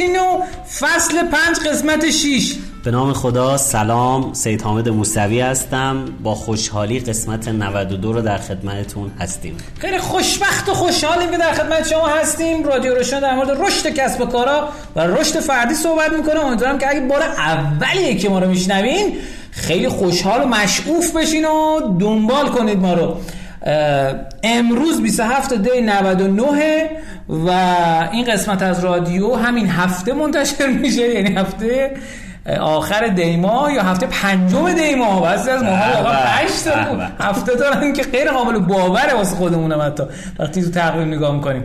رادیو رشتینو فصل پنج قسمت 6 به نام خدا سلام. سید حامد موسوی هستم. با خوشحالی قسمت 92 رو در خدمتتون هستیم. خیلی خوشبخت و خوشحالیم که در خدمت شما هستیم. رادیو روشن در مورد رشد کسب و کارا و رشد فردی صحبت می‌کنه. امیدوارم که اگه بار اولیه که ما رو میشنوین خیلی خوشحال و مشعوف بشین و دنبال کنید ما رو. امروز 27 دی 99 و این قسمت از رادیو همین هفته منتشر میشه یعنی هفته آخر دیما یا هفته پنجم دیما؟ بعضی از ماها واقعا 8 تا هفته دارن که غیر قابل باوره واسه خودمونم حتی. وقتی تو تقویم نگاه می‌کنیم.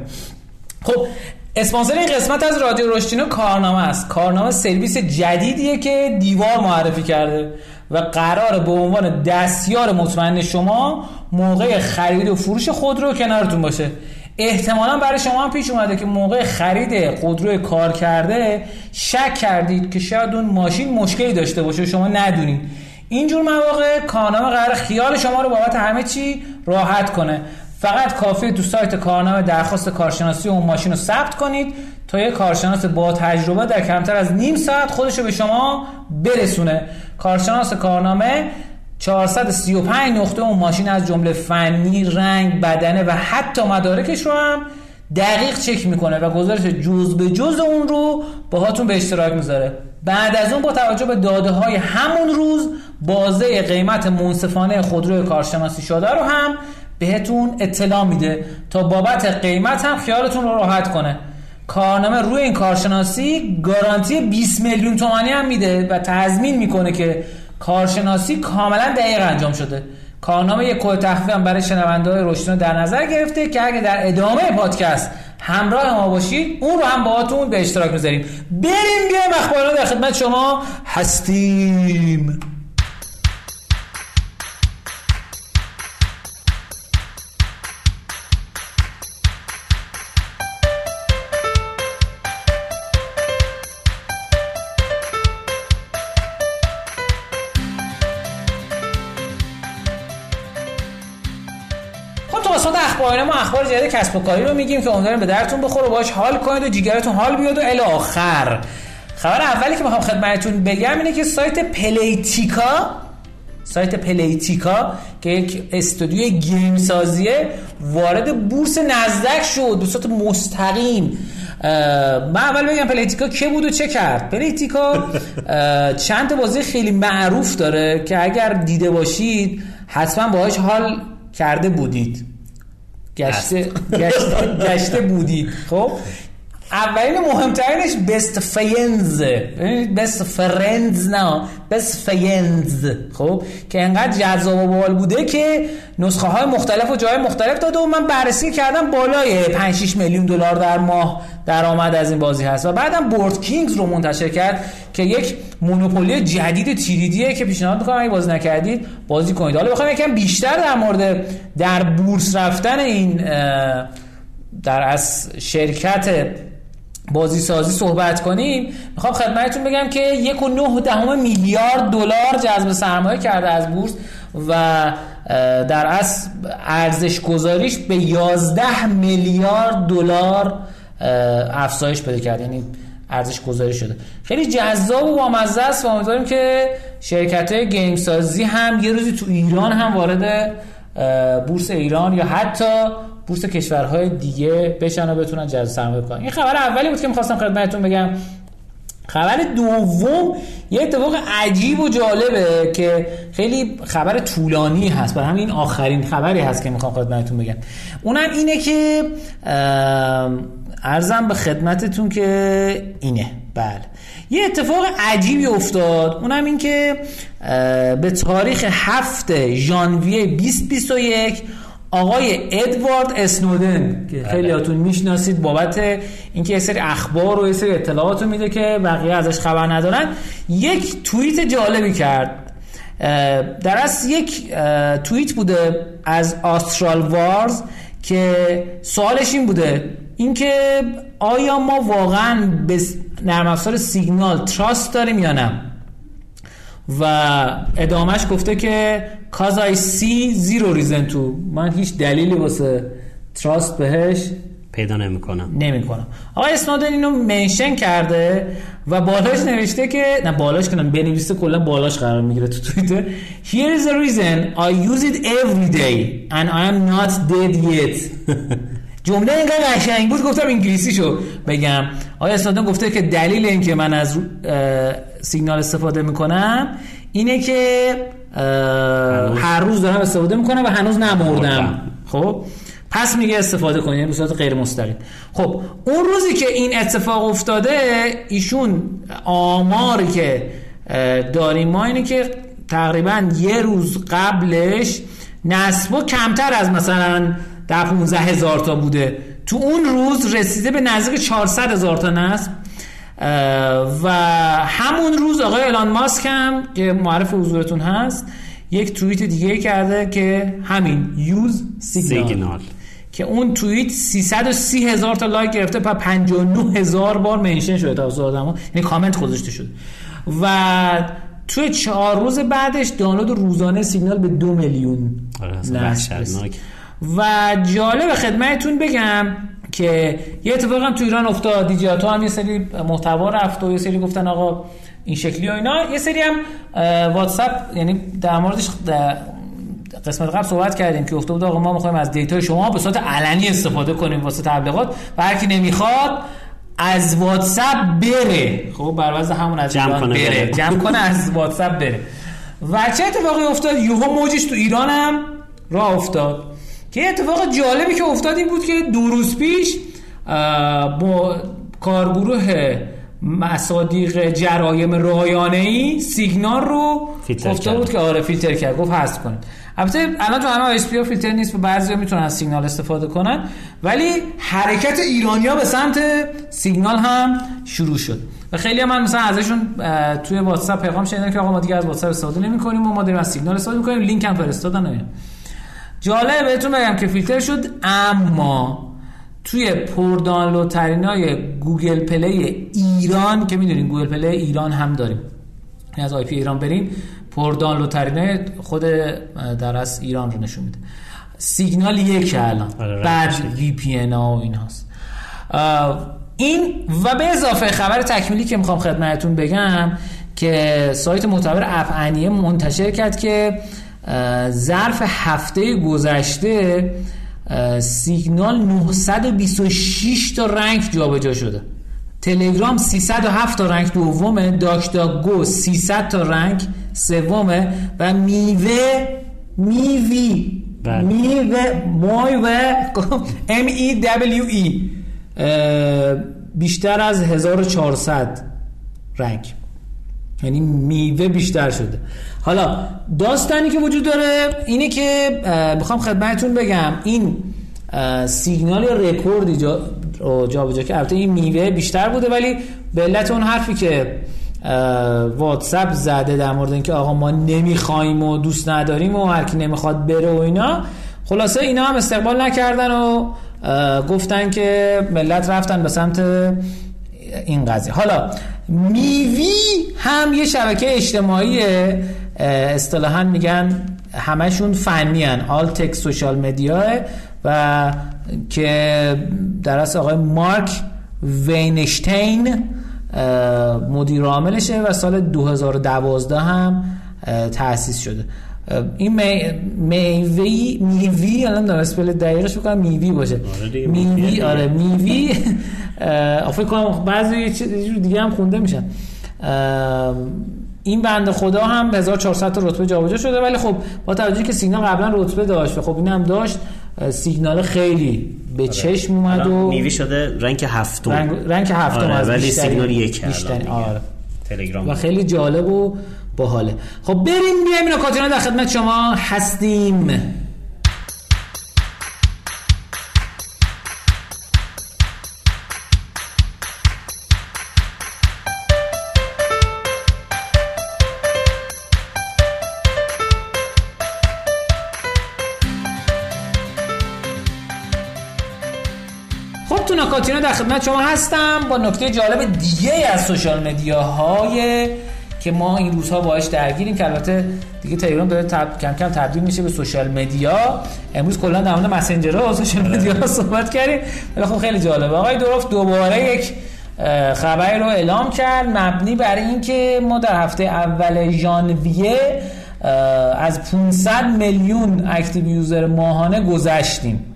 خب اسپانسر این قسمت از رادیو رشتینو کارنامه است. کارنامه سرویس جدیدیه که دیوار معرفی کرده و قرار به عنوان دستیار مطمئن شما موقع خرید و فروش خودرو کنارتون باشه. احتمالا برای شما هم پیش اومده که موقع خرید خودرو کار کرده شک کردید که شاید اون ماشین مشکلی داشته باشه و شما ندونید. اینجور مواقع کارنامه قرار خیال شما رو بابت همه چی راحت کنه. فقط کافیه تو سایت کارنامه درخواست کارشناسی اون ماشین رو ثبت کنید تا یه کارشناس با تجربه در کمتر از نیم ساعت خودش رو به شما برسونه. کارشناس کارنامه 435 نقطه اون ماشین از جمله فنی، رنگ، بدنه و حتی مدارکش رو هم دقیق چک می‌کنه و گزارش جز به جز اون رو باهاتون به اشتراک می‌ذاره. بعد از اون با توجه به داده های همون روز بازه قیمت منصفانه خودروی کارشناسی شده رو هم بهتون اطلاع میده تا بابت قیمت هم خیالتون رو راحت کنه. کارنامه روی این کارشناسی گارانتی 20 میلیون تومانی هم میده و تضمین می‌کنه که کارشناسی کاملا دقیق انجام شده. کارنامه یک کد تخفیف هم برای شنونده های روشتون در نظر گرفته که اگه در ادامه پادکست همراه ما باشید اون رو هم باهاتون به اشتراک می‌ذاریم بریم بیایم اخبارات در خدمت شما هستیم. اخبار ما اخبار جدید کسب و کاری رو میگیم که امیدواریم به دردتون بخوره باش حال کنید و جیگرتون حال بیاد و الی آخر. خبر اولی که می‌خوام خدمتتون بگم اینه که سایت Playtika سایت Playtika که یک استودیوی game سازیه وارد بورس نزدک شد به صورت مستقیم. من اول بگم Playtika که بود و چه کرد؟ Playtika چند بازی خیلی معروف داره که اگر دیده باشید حتما باهاش حال کرده بودید. گشته, گشته, گشته بودید. خب؟ اولین مهمترینش Best Fiends، Best Friends نه. Best Fiends خب؟ که انقدر جذاب و باحال بوده که نسخه های مختلف و جای مختلف داده و من بررسی کردم بالای 5 6 میلیون دلار در ماه درآمد از این بازی هست. و بعدم Board Kings رو منتشر کرد که یک Monopoly جدید 3D یه که پیشنهاد می‌کنم اگه بازی نکردید بازی کنید. حالا بخوام یکم بیشتر در مورد در بورس رفتن این در از شرکت بازی سازی صحبت کنیم می‌خوام خدمتتون بگم که یک و نه دهم میلیارد دلار جذب سرمایه کرده از بورس و در اصل ارزش گذاریش به 11 میلیارد دلار افزایش پیدا کرد یعنی ارزش گذاری شده. خیلی جذاب و بامزه است و امیدواریم که شرکت های گیم سازی هم یه روزی تو ایران هم وارد بورس ایران یا حتی بورس کشورهای دیگه بشن و بتونن جذب سرمایه کنن این خبر اولی بود که می‌خواستم خدمتتون بگم. خبر دوم یه اتفاق عجیب و جالبه که خیلی خبر طولانی هست. برای همین آخرین خبری هست که می‌خوام خدمتتون بگم. اونم اینه که ارزم به خدمتتون که اینه. بله. یه اتفاق عجیبی افتاد. اونم این که به تاریخ هفت ژانویه 2021 آقای ادوارد اسنودن که خیلی هاتون می‌شناسید بابت اینکه یه سری اخبار و یه سری اطلاعات رو میده که بقیه ازش خبر ندارن. یک توییت جالبی کرد. در اصل یک توییت بوده از آسترال وارز که سوالش این بوده. اینکه آیا ما واقعا به نرم افزار سیگنال تراست داریم یا نه؟ و ادامهش گفته که cause I see zero reason to من هیچ دلیلی واسه تراست بهش پیدا نمی کنم نمی کنم آقای اسنودن اینو منشن کرده و بالاش نوشته که نه بالاش کنم بنویسه کلا بالاش قرار می‌گیره تو توییتر. Here is the reason I use it every day and I am not dead yet. جمله اینقدر قشنگ بود گفتم انگلیسی شو بگم. آقای اسنودن گفته که دلیل اینکه من از سیگنال استفاده می‌کنم اینه که هر روز دارم استفاده می‌کنم و هنوز نمردم. خب؟ پس میگه استفاده کنید به صورت غیر مستقیم. خب اون روزی که این اتفاق افتاده ایشون آماری که داریم ما اینه که تقریبا یه روز قبلش نصبا کمتر از مثلا در 15 هزار تا بوده. تو اون روز رسیده به نزدیک 400 هزار تا نصب و همون روز آقای الان ماسک هم که معرف حضورتون هست یک توییت دیگه کرده که همین یوز سیگنال. که اون توییت 330 هزار تا لایک گرفته و 59 هزار بار منشن شده توسط آدما یعنی کامنت گذاشته شد و توی چهار روز بعدش دانلود روزانه سیگنال به دو میلیون و جالب خدمتتون بگم که یه اتفاق هم تو ایران افتاد. دیجیاتو هم یه سری محتوا رفت و یه سری گفتن آقا این شکلی و اینا. یه سری هم واتساپ یعنی در موردش قسمت قبل صحبت کردیم که گفته بود آقا ما می‌خوایم از data ی شما به صورت علنی استفاده کنیم واسه تبلیغات و هر کی نمی‌خواد از واتساپ بره. خب بر همون از جمع کنه بره. بره. جمع کنه از واتساپ بره. و چه اتفاقی افتاد؟ یوها موجش تو ایران هم راه افتاد. که اتفاق جالبی که افتاد این بود که دو روز پیش با کارگروه مصادیق جرایم رایانه ای سیگنال رو گفته بود که آره فیلتر کرد. گفت هست کنید. البته الان تو همه اس فیلتر نیست و بعضیا می‌تونن از سیگنال استفاده کنن. ولی حرکت ایرانیا به سمت سیگنال هم شروع شد. و خیلی هم من مثلا ازشون توی واتساپ پیغام شنیدم که آقا ما دیگه از واتساپ استفاده نمی‌کنیم و ما داریم از سیگنال استفاده می‌کنیم. لینک هم فرستادن. جالب بهتون بگم که فیلتر شد اما توی پر دانلود ترینای Google Play ایران که می‌دونین Google Play ایران هم داریم. از IP ایران برین پر دانلود ترینای خود در از ایران رو نشون میده. سیگنال یک الان آره، بعد VPN ها و این هاست این و به اضافه خبر تکمیلی که می‌خوام خدمتتون بگم که سایت معتبر افعنیه منتشر کرد که ظرف هفته گذشته سیگنال 926 تا رنگ جابجا شده تلگرام 307 تا رنگ دومه داشتا گو 300 تا رنگ سومه و میوه میوی بله. میوه مای و ام ای دبلیو ای بیشتر از 1400 رنگ یعنی میوه بیشتر شده. حالا داستانی که وجود داره اینه که می‌خوام خدمتتون بگم این سیگنال یا رکوردی جا جابجا که البته این میوه بیشتر بوده ولی به علت اون حرفی که واتساپ زده در مورد اینکه آقا ما نمی‌خوایم و دوست نداریم و هر نمی‌خواد بره و اینا خلاصه اینا هم استقبال نکردن و گفتن که ملت رفتن به سمت این قضیه. حالا میوی هم یه شبکه اجتماعی اصطلاحا میگن همشون فنی هن. آل تک سوشال مدیا و که در اصل آقای مارک وینشتین مدیر عاملشه و سال 2012 هم تأسیس شده. این میوی میوی الان دارم اسپل دقیقش بکنم میوی باشه. آره میوی آره میوی فکر کنم بعضی دیگه هم خونده میشن. این بند خدا هم 1400 تا رتبه جابجا شده ولی خب با توجهی که سیگنال قبلا رتبه داشت خب این هم داشت سیگنال خیلی به آره. چشم اومد و میوی شده رنگ هفتم. رنگ, رنگ هفتم آره از ولی سیگنال یک آره. تلگرام. و خیلی جالب و باحاله. خب بریم بیایم اینا کاتینا در خدمت شما هستیم. خب تو نکاتینا در خدمت شما هستم. با نکته جالب دیگه از social media های که ما این روزها باهاش درگیریم که البته دیگه تلگرام داره تب... کم کم تبدیل میشه به social media. امروز کلا در مورد مسنجرها و social media صحبت کردیم. ولی خب خیلی جالبه. آقای دروف دوباره یک خبری رو اعلام کرد. مبنی بر اینکه ما در هفته اول ژانویه از 500 میلیون active user ماهانه گذشتیم.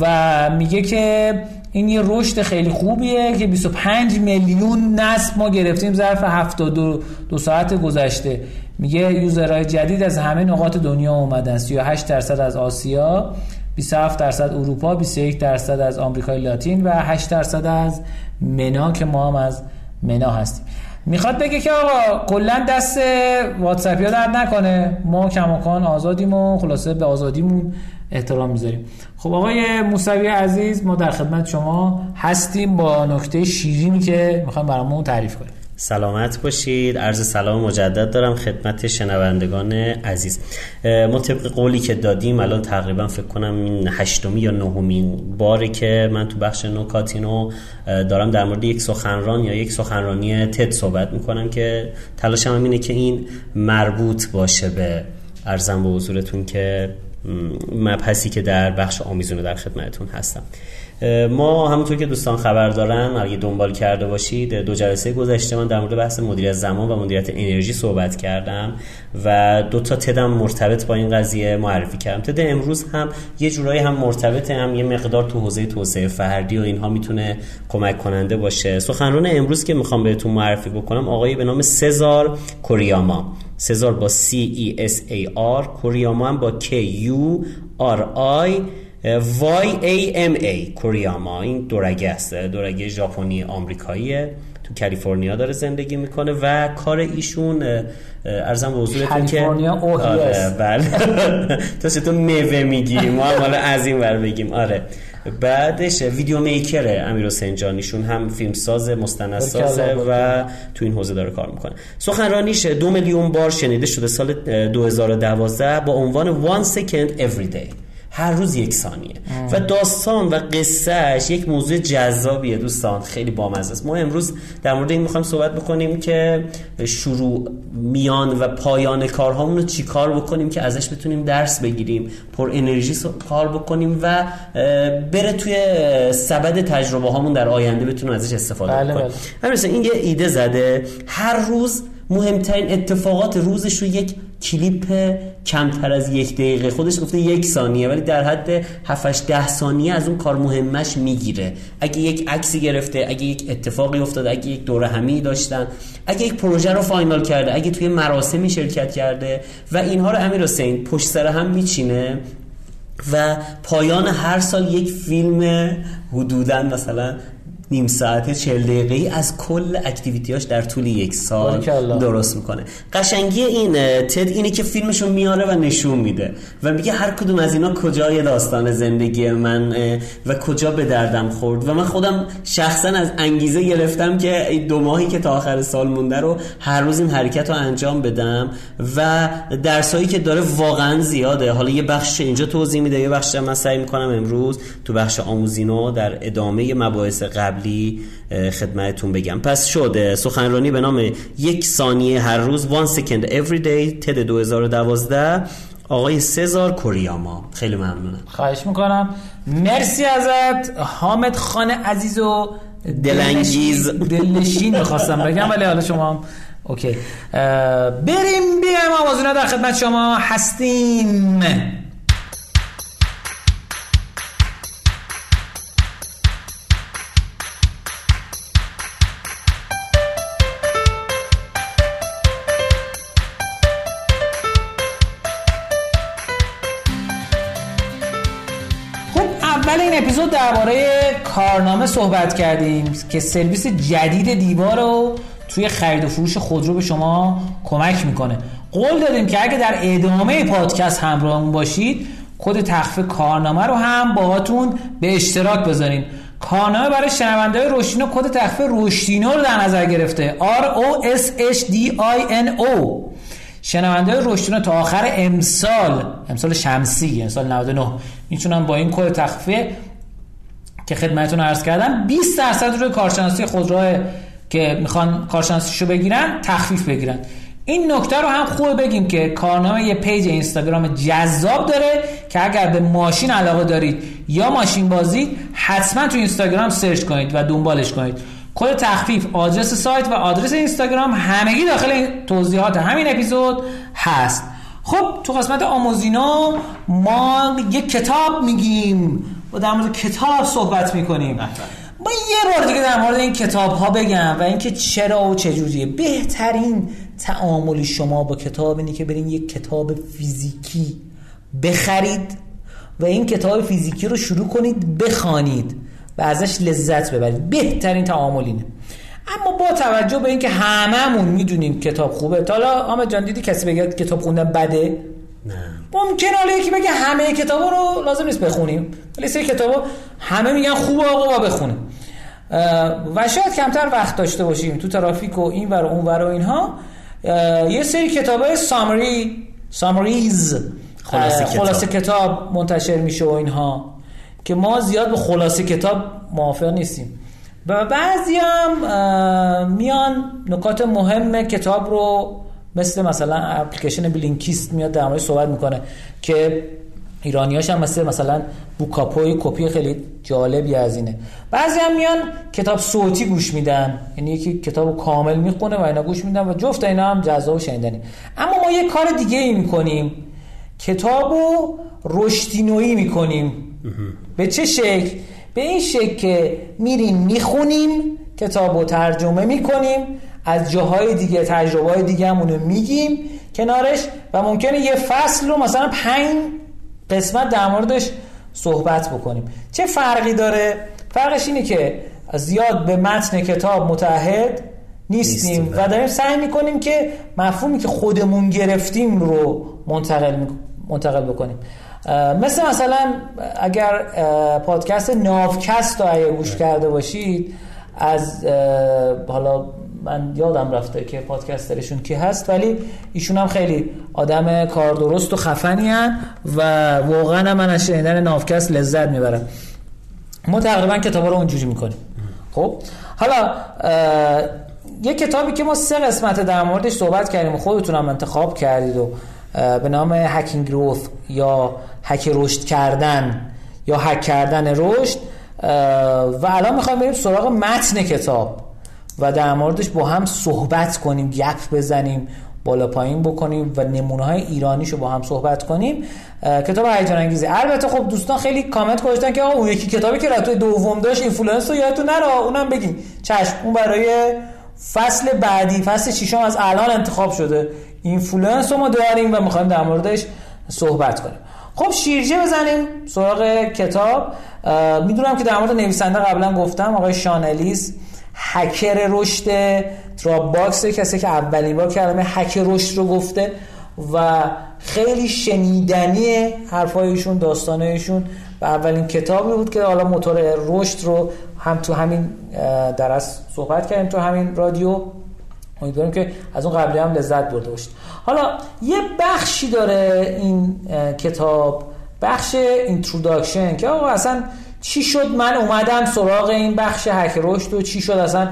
و میگه که این یه رشد خیلی خوبیه که 25 میلیون نصب ما گرفتیم ظرف 72 دو ساعت گذشته. میگه یوزرهای جدید از همه نقاط دنیا اومدن. 38 درصد از آسیا 27 درصد اروپا 21 درصد از آمریکای لاتین و 8 درصد از منا که ما هم از منا هستیم. می‌خواد بگه که آقا کلا دست واتساپیا درد نکنه. ما کماکان آزادیم و خلاصه به آزادیمون احترام می‌ذاریم. خب آقای موسوی عزیز ما در خدمت شما هستیم با نکته شیرینی که می‌خوایم برامون تعریف کنیم. سلامت باشید. عرض سلام مجدد دارم خدمت شنوندگان عزیز. ما طبق قولی که دادیم الان تقریبا فکر کنم این هشتمی یا نهمین باری که من تو بخش نوکاتینو دارم در مورد یک سخنران یا یک سخنرانی تد صحبت می‌کنم که تلاشم اینه که این مربوط باشه به ارزم به حضورتون که مبحثی که در بخش آمیزونه در خدمتتون هستم. ما همونطور که دوستان خبر دارن اگه دنبال کرده باشید دو جلسه گذشته من در مورد بحث مدیریت زمان و مدیریت انرژی صحبت کردم و دو تا تدم مرتبط با این قضیه معرفی کردم. تد امروز هم یه جورایی هم مرتبط هم یه مقدار تو حوزه توسعه فردی و اینها می‌تونه کمک کننده باشه. سخنران امروز که می‌خوام بهتون معرفی بکنم آقایی به نام سزار کوریاما. سزار با C E S A R کوریاما هم با K U R I. ای کوریاما این دورگه است. دورگه ژاپنی آمریکاییه. تو کالیفرنیا داره زندگی می‌کنه و کار ایشون ارزم به حضورتون که آره بله. تو چطور میوه میگی ما حالا از این ور بگیم. آره. بعدش ویدیو میکره امیر حسین جانیشون هم فیلمساز مستندسازه و تو این حوزه داره کار می‌کنه. سخنرانیش دو میلیون بار شنیده شده. سال 2012 با عنوان one second every day هر روز یک ثانیه. و داستان و قصهش یک موضوع جذابیه دوستان. خیلی بامزه است. ما امروز در مورد این می‌خوایم صحبت بکنیم که شروع میان و پایان کارهامون رو چی کار بکنیم که ازش بتونیم درس بگیریم. پر انرژی کار بکنیم و بره توی سبد تجربه هامون در آینده بتونیم ازش استفاده بله بکنیم بله. این یه ایده زده. هر روز مهمترین اتفاقات روزش رو یک کلیپ کمتر از یک دقیقه. خودش گفته یک ثانیه ولی در حد 7 ده ثانیه از اون کار مهمش می‌گیره. اگه یک عکسی گرفته اگه یک اتفاقی افتاده اگه یک دوره همی داشتن اگه یک پروژه رو فاینال کرده اگه توی مراسمی شرکت کرده و اینها رو امیر حسین پشت سر هم میچینه و پایان هر سال یک فیلم حدودا مثلا نیم ساعته چل دقیقه ای از کل اکتیویتیاش در طول یک سال درست می‌کنه. قشنگی این تد اینه که فیلمشو میاره و نشون میده و میگه هر کدوم از اینا کجای داستان زندگی من و کجا به دردم خورد و من خودم شخصا از انگیزه گرفتم که دو ماهی که تا آخر سال مونده رو هر روز این حرکت رو انجام بدم و درسایی که داره واقعا زیاده. حالا یه بخش اینجا توضیح میده یه بخش من سعی می‌کنم امروز تو بخش آموزینو در ادامه مباحث قبل قبلی خدمتتون بگم. پس شده. سخنرانی به نام یک ثانیه هر روز one second every day تد 2012 آقای سزار کوریاما. خیلی ممنونم. خواهش می‌کنم. مرسی ازت. حامد خان عزیز و دلانگیز دلنشین. می‌خواستم بگم ولی حالا شما هم اوکی. بریم بیایم آوازونا در خدمت شما. هستیم. درباره کارنامه صحبت کردیم که سرویس جدید دیوار رو توی خرید و فروش خودرو به شما کمک می‌کنه. قول دادیم که اگه در ادامه پادکست همراهمون باشید کد تخفیف کارنامه رو هم باهاتون به اشتراک بذارین. کارنامه برای شنونده روشینو کد تخفیف روشینو رو در نظر گرفته. R O S H D I N O. شنونده رشدینا تا آخر امسال امسال شمسی امسال 99 می‌تونن با این کد تخفیف که خدمتتون عرض کردم 20 درصد روی کارشناسی خودرو که می‌خوان کارشناسیشو بگیرن تخفیف بگیرن. این نکته رو هم خوب بگیم که کارنامه یه page اینستاگرام جذاب داره که اگر به ماشین علاقه دارید یا ماشین بازی حتما تو اینستاگرام search کنید و دنبالش کنید. کد تخفیف آدرس سایت و آدرس اینستاگرام همگی داخل توضیحات همین اپیزود هست. خب تو قسمت آموزینا ما یک کتاب میگیم. و در مورد کتاب صحبت می‌کنیم. ما یه بار دیگه در مورد این کتاب ها بگم و اینکه چرا و چجوریه بهترین تعاملی شما با کتاب اینه که برین یک کتاب فیزیکی بخرید و این کتاب فیزیکی رو شروع کنید بخوانید و ازش لذت ببرید. بهترین تعامل اینه. اما با توجه به اینکه هممون می‌دونیم کتاب خوبه تا حالا آمد جان دیدی کسی بگه کتاب خوندن بده؟ نه. ممکن حالا یکی بگه همه کتابا رو لازم نیست بخونیم. ولی سری کتابا همه میگن خوبه آقا با بخونیم. و شاید کمتر وقت داشته باشیم تو ترافیک و این ور و اون ور و اینها. یه سری کتاب های سامری سامریز خلاصه کتاب. خلاصه کتاب منتشر میشه و اینها که ما زیاد به خلاصه کتاب موافق نیستیم. و بعضی هم میان نکات مهم کتاب رو مثل مثلا اپلیکیشن بلینکیست میاد در موردش صحبت می‌کنه که ایرانیاش هم مثل مثلا بوکاپوی کپی خیلی جالبی از اینه. بعضی هم میان کتاب صوتی گوش میدن یعنی یکی کتاب کامل می‌خونه و اینا گوش میدن و جفت اینا هم جذاب و شنیدنی. اما ما یه کار دیگه ای می‌کنیم کتاب رو رشدینویی می‌کنیم. به چه شکل؟ به این شکل که میریم می‌خونیم کتاب رو ترجمه می‌کنیم از جاهای دیگه تجربه های دیگه همونو میگیم کنارش و ممکنه یه فصل رو مثلا پنج قسمت در موردش صحبت بکنیم. چه فرقی داره؟ فرقش اینه که زیاد به متن کتاب متحد نیستیم نیستیم، و داریم سعی می‌کنیم که مفهومی که خودمون گرفتیم رو منتقل منتقل بکنیم. مثل مثلا اگر پادکست ناوکست رو اگه گوش کرده باشید از حالا من یادم رفته که پادکسترشون کی هست ولی ایشون هم خیلی آدم کار درست و خفنی هن و واقعا من از شنیدن ناوکست لذت می‌برم. ما تقریبا کتابا رو اونجوری می‌کنیم. خب؟ حالا یه کتابی که ما سه قسمت در موردش صحبت کردیم خودتون هم انتخاب کردید و به نام هکینگ گروث یا هک رشد کردن یا هک کردن رشد و الان می‌خوایم بریم سراغ متن کتاب. و در موردش با هم صحبت کنیم گپ بزنیم بالا پایین بکنیم و نمونه های ایرانیشو با هم صحبت کنیم. کتاب هیجان انگیزه. البته خب دوستان خیلی کامنت گذاشتن که آقا اون یکی کتابی که رتبه دوم داشت Influence رو یادتون نره. اونم بگین. چشم اون برای فصل بعدی فصل ششم از الان انتخاب شده. Influence رو ما داریم و می‌خوایم در موردش صحبت کنیم. خب شیرجه بزنیم سراغ کتاب. می‌دونم که در مورد نویسنده قبلا گفتم آقای شان الیس هکر رشد دراپ باکس کسی که اولین بار کلمه هک رشد رو گفته و خیلی شنیدنی حرفایشون داستانایشون و اولین کتابی بود که حالا موتور رشد رو هم تو همین درس صحبت کردیم تو همین رادیو. امیدواریم که از اون قبلی هم لذت برده باشید. حالا یه بخشی داره این کتاب بخش introduction که آقا اصلا چی شد؟ من اومدم سراغ این بخش هک رشد و چی شد؟ اصلا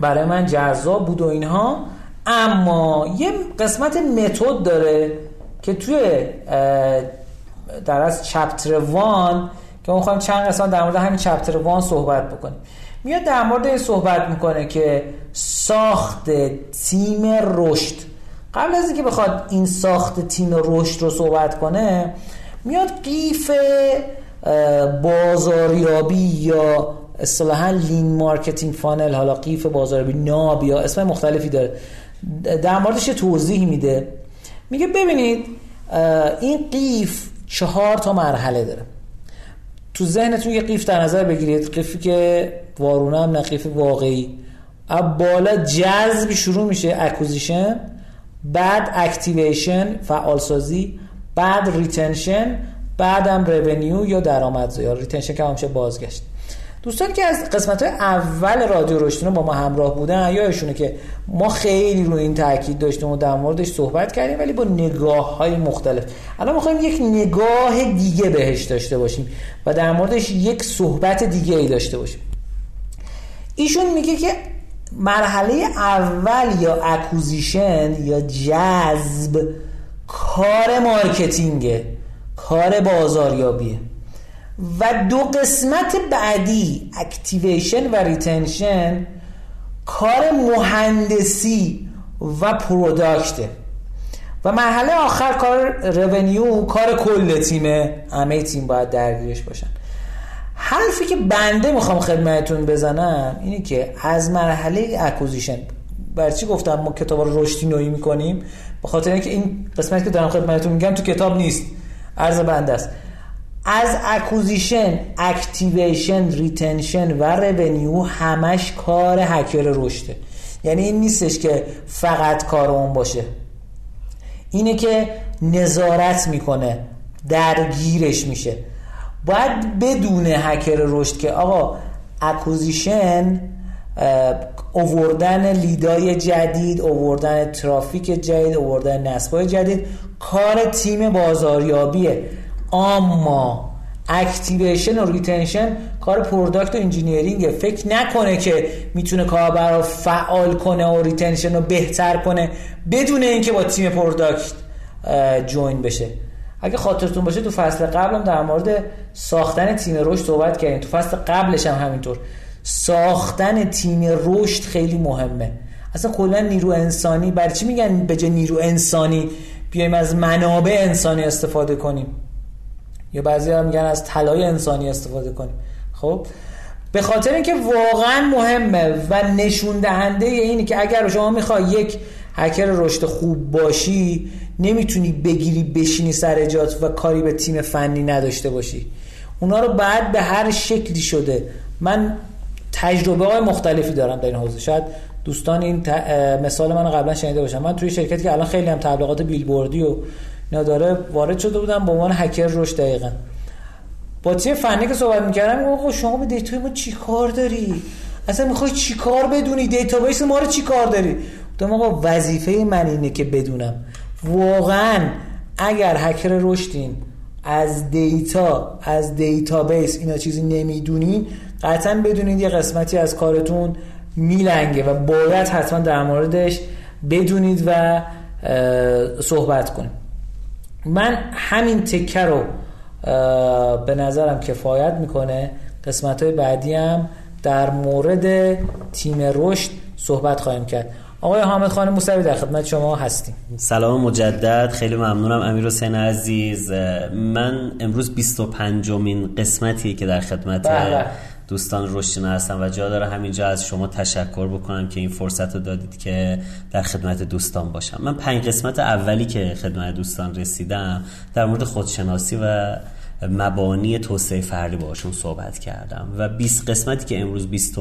برای من جذاب بود و اینها. اما یه قسمت متد داره که توی در از chapter one که ما می‌خوایم چند قسمت در مورد همین chapter one صحبت بکنیم. میاد در مورد این صحبت می‌کنه که ساخت تیم رشد. قبل از اینکه بخواد این ساخت تیم رشد رو صحبت کنه میاد قیف بازاریابی یا اصطلاحا lean marketing funnel حالا قیف بازاریابی ناب یا اسم مختلفی داره. در موردش توضیح میده. میگه ببینید این قیف چهار تا مرحله داره. تو ذهنتون یه قیف در نظر بگیرید. قیفی که وارونه هم نه قیف واقعی. از بالا جذب شروع میشه acquisition بعد activation فعالسازی بعد retention بعدم revenue یا درآمدزایی یا retention که همیشه بازگشت. دوستان که از قسمت های اول رادیو رشدینو با ما همراه بودن یادشونه که ما خیلی روی این تاکید داشتیم و در موردش صحبت کردیم ولی با نگاه های مختلف. الان می‌خوایم یک نگاه دیگه بهش داشته باشیم و در موردش یک صحبت دیگه ای داشته باشیم. ایشون میگه که مرحله اول یا acquisition یا جذب کار marketing ه. کار بازاریابیه و دو قسمت بعدی activation و retention کار مهندسی و product ه و مرحله آخر کار revenue کار کل تیمه. همه تیم باید درگیرش باشن. حرفی که بنده می‌خوام خدمتتون بزنم اینه که از مرحله acquisition بر چی گفتم؟ ما کتاب رو رشدینویی می‌کنیم. به خاطر اینکه این قسمتی که دارم خدمتتون میگم تو کتاب نیست. عرض بنده است. از acquisition activation retention و revenue همش کار هکر رشده. یعنی این نیستش که فقط کار اون باشه. اینه که نظارت می‌کنه درگیرش میشه. باید بدونه هکر رشد که آقا acquisition اووردن lead ای جدید اووردن ترافیک جدید اووردن نصبای جدید کار تیم بازاریابیه. اما activation و retention کار product و engineering ه. فکر نکنه که می‌تونه کاربر رو فعال کنه و retention رو بهتر کنه بدون اینکه با تیم product join بشه. اگه خاطرتون باشه تو فصل قبلم در مورد ساختن تیم رشد صحبت کردیم. تو فصل قبلش هم همینطور. ساختن تیم رشد خیلی مهمه. اصلا کلا نیرو انسانی برای چی میگن به جای نیرو انسانی بیایم از منابع انسانی استفاده کنیم؟ یا بعضی هم میگن از طلای انسانی استفاده کنیم. خب به خاطر اینکه واقعا مهمه و نشون دهنده اینه که اگر شما می‌خوای یک هکر رشد خوب باشی نمی‌تونی بگیری بشینی سر جات و کاری به تیم فنی نداشته باشی. اونا رو بعد به هر شکلی شده. من تجربه های مختلفی دارم در این حوزه. شاید دوستان این مثال من قبلا شنیده باشم من توی شرکتی که الان خیلی هم تبلیغات بیلبوردی و نداره وارد شده بودم به عنوان هکر رشد دقیقا. با تیم فنی که صحبت می‌کردم آقا شما به data ی ما چی کار داری؟ اصلا می‌خوای چی کار بدونی؟ database ما رو چی کار داری؟ گفتم آقا وظیفه من اینه که بدونم. واقعا اگر هکر رشدین از data از database اینا چیزی نمی‌دونین قطعا بدونید یه قسمتی از کارتون میلنگه و باید حتما در موردش بدونید و صحبت کنید. من همین تکه رو به نظرم کفایت می‌کنه. قسمت های بعدی هم در مورد تیم رشد صحبت خواهیم کرد. آقای حامد خان موسوی در خدمت شما هستیم. سلام مجدد. خیلی ممنونم. امیر حسین عزیز. من امروز 25 مین قسمتی که در خدمت بله. دوستان رشدینا هستم و جا داره همینجا از شما تشکر بکنم که این فرصت رو دادید که در خدمت دوستان باشم. من پنج قسمت اولی که خدمت دوستان رسیدم در مورد خودشناسی و مبانی توسعه فردی باشون صحبت کردم و 20 قسمتی که امروز 20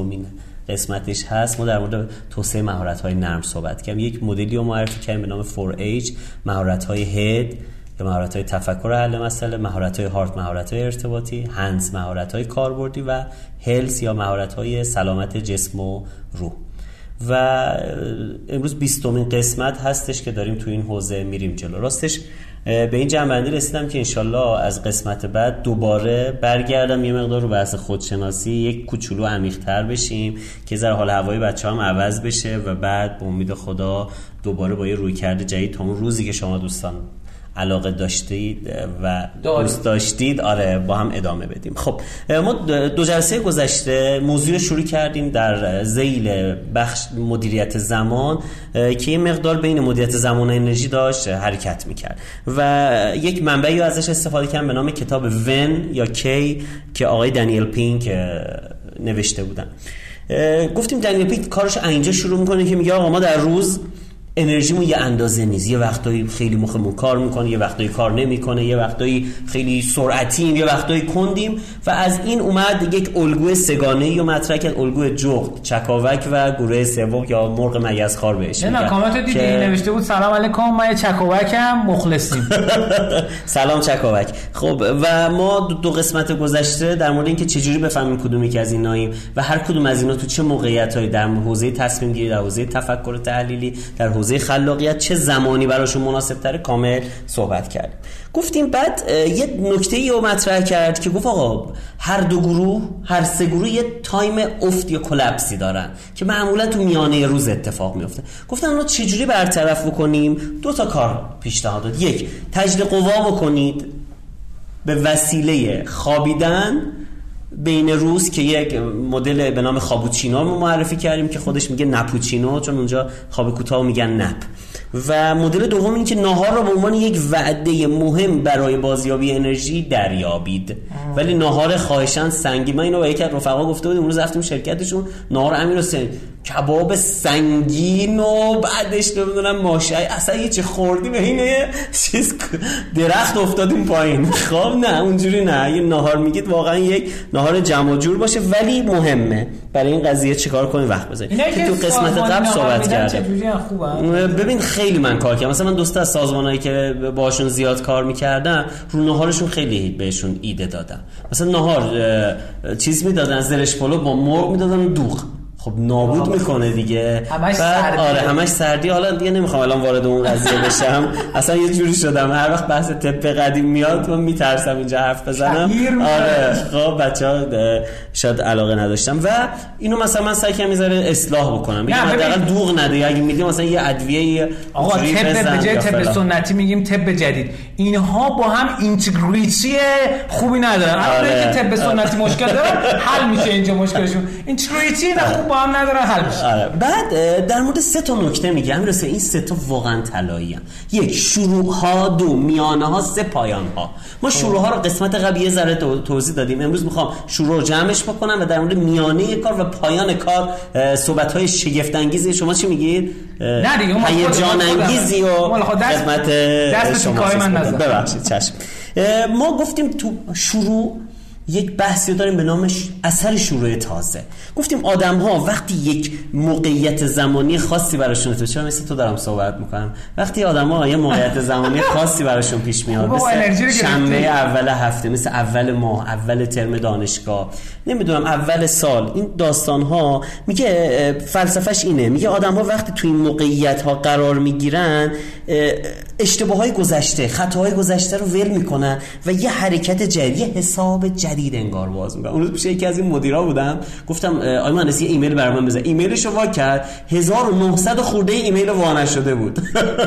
قسمتش هست ما در مورد توسعه مهارت های نرم صحبت کردیم. یک مدلی رو معرفی کردیم به نام 4H مهارت های هد یا مهارت تفکر حل مسئله مهارت های هارت مهارت های ارتباطی هنز مهارت های کاربردی و هلس یا مهارت های سلامت جسم و روح. و امروز بیستمین قسمت هستش که داریم تو این حوزه میریم جلو. راستش به این جنبندی رسیدم که انشالله از قسمت بعد دوباره برگردم. یه مقدار رو بحث خودشناسی یک کوچولو عمیق‌تر بشیم که ذره حال هوای بچه هم عوض بشه و بعد به امید خدا دوباره با یه روی کرده جدید تا اون روزی که شما دوستان علاقه داشتید و دوست داشتید آره با هم ادامه بدیم. خب ما دو جلسه گذشته موضوع شروع کردیم در ذیل بخش مدیریت زمان که یه مقدار بین مدیریت زمان و انرژی داشت حرکت می‌کرد. و یک منبعی ازش استفاده کردم به نام کتاب When یا کی که آقای دنیل پینک نوشته بودن. گفتیم دنیل پینک کارش اینجا شروع می‌کنه که میگه آقا ما در روز انرژیمون یه اندازه نیست. یه وقتایی خیلی مخمون کار می‌کنه یه وقتایی کار نمی‌کنه یه وقتایی خیلی سرعتیم یه وقتایی کندیم و از این اومد یک الگوی سه‌گانه‌ای مطرح کرد الگوی جغد چکاوک و گروه سوم یا مرغ مگس‌خوار بهش نه کامنت دیدی؟ که... نوشته بود سلام علیکم من چکاوکم مخلصیم. سلام چکاوک. خب و ما دو قسمت گذشته در مورد اینکه چجوری بفهمیم کدومی که از ایناییم و هر کدوم از اینا تو چه موقعیتایی در حوزه تصمیم گیری در حوزه تفکر تحلیلی در حوزه خلاقیت چه زمانی براشون مناسب تره کامل صحبت کردیم. گفتیم بعد یه نکته ای رو مطرح کرد که گفت آقا هر دو گروه هر سه گروه یه تایم افت یا کلپسی دارن که معمولا تو میانه روز اتفاق میفته. گفتن رو چجوری برطرف بکنیم؟ دو تا کار پیشنهاد داد. یک تجدید قوا بکنید. به وسیله خوابیدن. بین روز که یک مدل به نام خوابوچینو رو معرفی کردیم که خودش میگه نپوچینو چون اونجا خواب کوتاه میگن نپ. و مدل دوم این که ناهار رو به عنوان یک وعده مهم برای بازیابی انرژی دریابید. ولی ناهار خواهشان سنگی. من اینو با یکی از رفقا گفته بودیم اون رفتیم شرکتشون. ناهار امیر حسین. کباب سنگین و بعدش نمی‌دونم ماشه اصلا یه چه خوردی به اینه چیز درخت افتادیم پایین. خب نه اونجوری نه. یه ناهار میگید واقعا یک ناهار جمع جور باشه ولی مهمه. برای این قضیه چیکار کنیم؟ وقت بذاریم. که تو قسمت قبل صحبت کردم ببین خیلی من کار کردم. مثلا من دوست از سازمانایی که باشون زیاد کار می‌کردم رو ناهارشون خیلی بهشون ایده دادم. مثلا ناهار چیز می‌دادن زرش پلو با مرغ می‌دادن دوغ. خب نابود می‌کنه دیگه. همش سردی. آره همش سردی. حالا دیگه نمی‌خوام الان وارد اون قضیه بشم. اصلا یه جوری شدم. هر وقت بحث طب قدیم میاد من میترسم اینجا حرف بزنم. آره. خب بچه ها شاید علاقه نداشتم. و اینو مثلا من سعی کنم می‌ذاره اصلاح بکنم. میگم حداقل دوغ نده. اگه میدیم مثلا یه ادویه آقا طب به جای طب سنتی میگیم طب جدید. اینها با هم اینتگریتی خوبی ندارن. آره. که طب سنتی مشکل داره حل میشه اینجا مشکلشون. اینتگریتی نه خوب با هم ندارن حل میشه. آره. بعد در مورد سه تا نکته میگم. می‌رسه این سه تا واقعا طلایی یک شروع ها دو میانه ها سه پایان ها ما شروع ها رو قسمت قبل یه ذره توضیح دادیم. امروز می‌خوام شروع رو جمعش بکنم و در مورد میانه کار و پایان کار صحبت های شگفت انگیزی شما چی میگید نه دیگه هیجان انگیزی و خدمت دست شما من ببخشید چشم. ما گفتیم تو شروع یک بحثی داریم به نامش اثر شروع تازه. گفتیم آدم ها وقتی یک موقعیت زمانی خاصی براشون تو چرا مثل تو دارم صحبت می‌کنم؟ وقتی آدم ها یه موقعیت زمانی خاصی براشون پیش میاد مثل شنبه اول هفته مثل اول ماه اول ترم دانشگاه. نمی‌دونم اول سال. این داستان ها میگه فلسفهش اینه. میگه آدم ها وقتی تو این موقعیت ها قرار می‌گیرن اشتباه های گذشته خطاهای گذشته رو ول می‌کنن و یه حرکت جدید حساب جدید انگار باز می‌کنن اون روز پیش یکی از این مدیرا بودم گفتم آقای مهندس یه ایمیل برام بزن ایمیلشو وا کرد. 1900 خورده ایمیل وا نشده بود.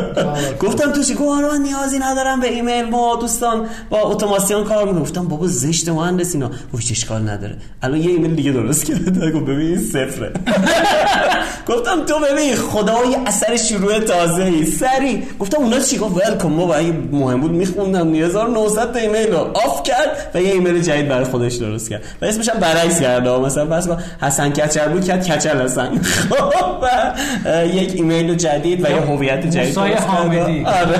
گفتم تو چی؟ گفت من نیازی ندارم به ایمیل. ما دوستان با اتوماسیون کار می‌کنم. گفتم بابا زشت مهندس اینا. گفت اشکال نداره. الان یه ایمیل دیگه درست کرده. گفت ببین صفره. گفتم تو ببین خدای اثر شروع تازه ای سری. گفتم اونا چی؟ گفت ول کن بابا مهم بود میخوندم. 1900 تا ایمیل رو off کرد و یه ایمیل جدید برای خودش درست کرد. و اسمش هم برعکس کرد مثلا پس حسن کچل بود کرد کچل حسن. خب یک ایمیل جدید و یه هویت جدید موسی حامدی. آره.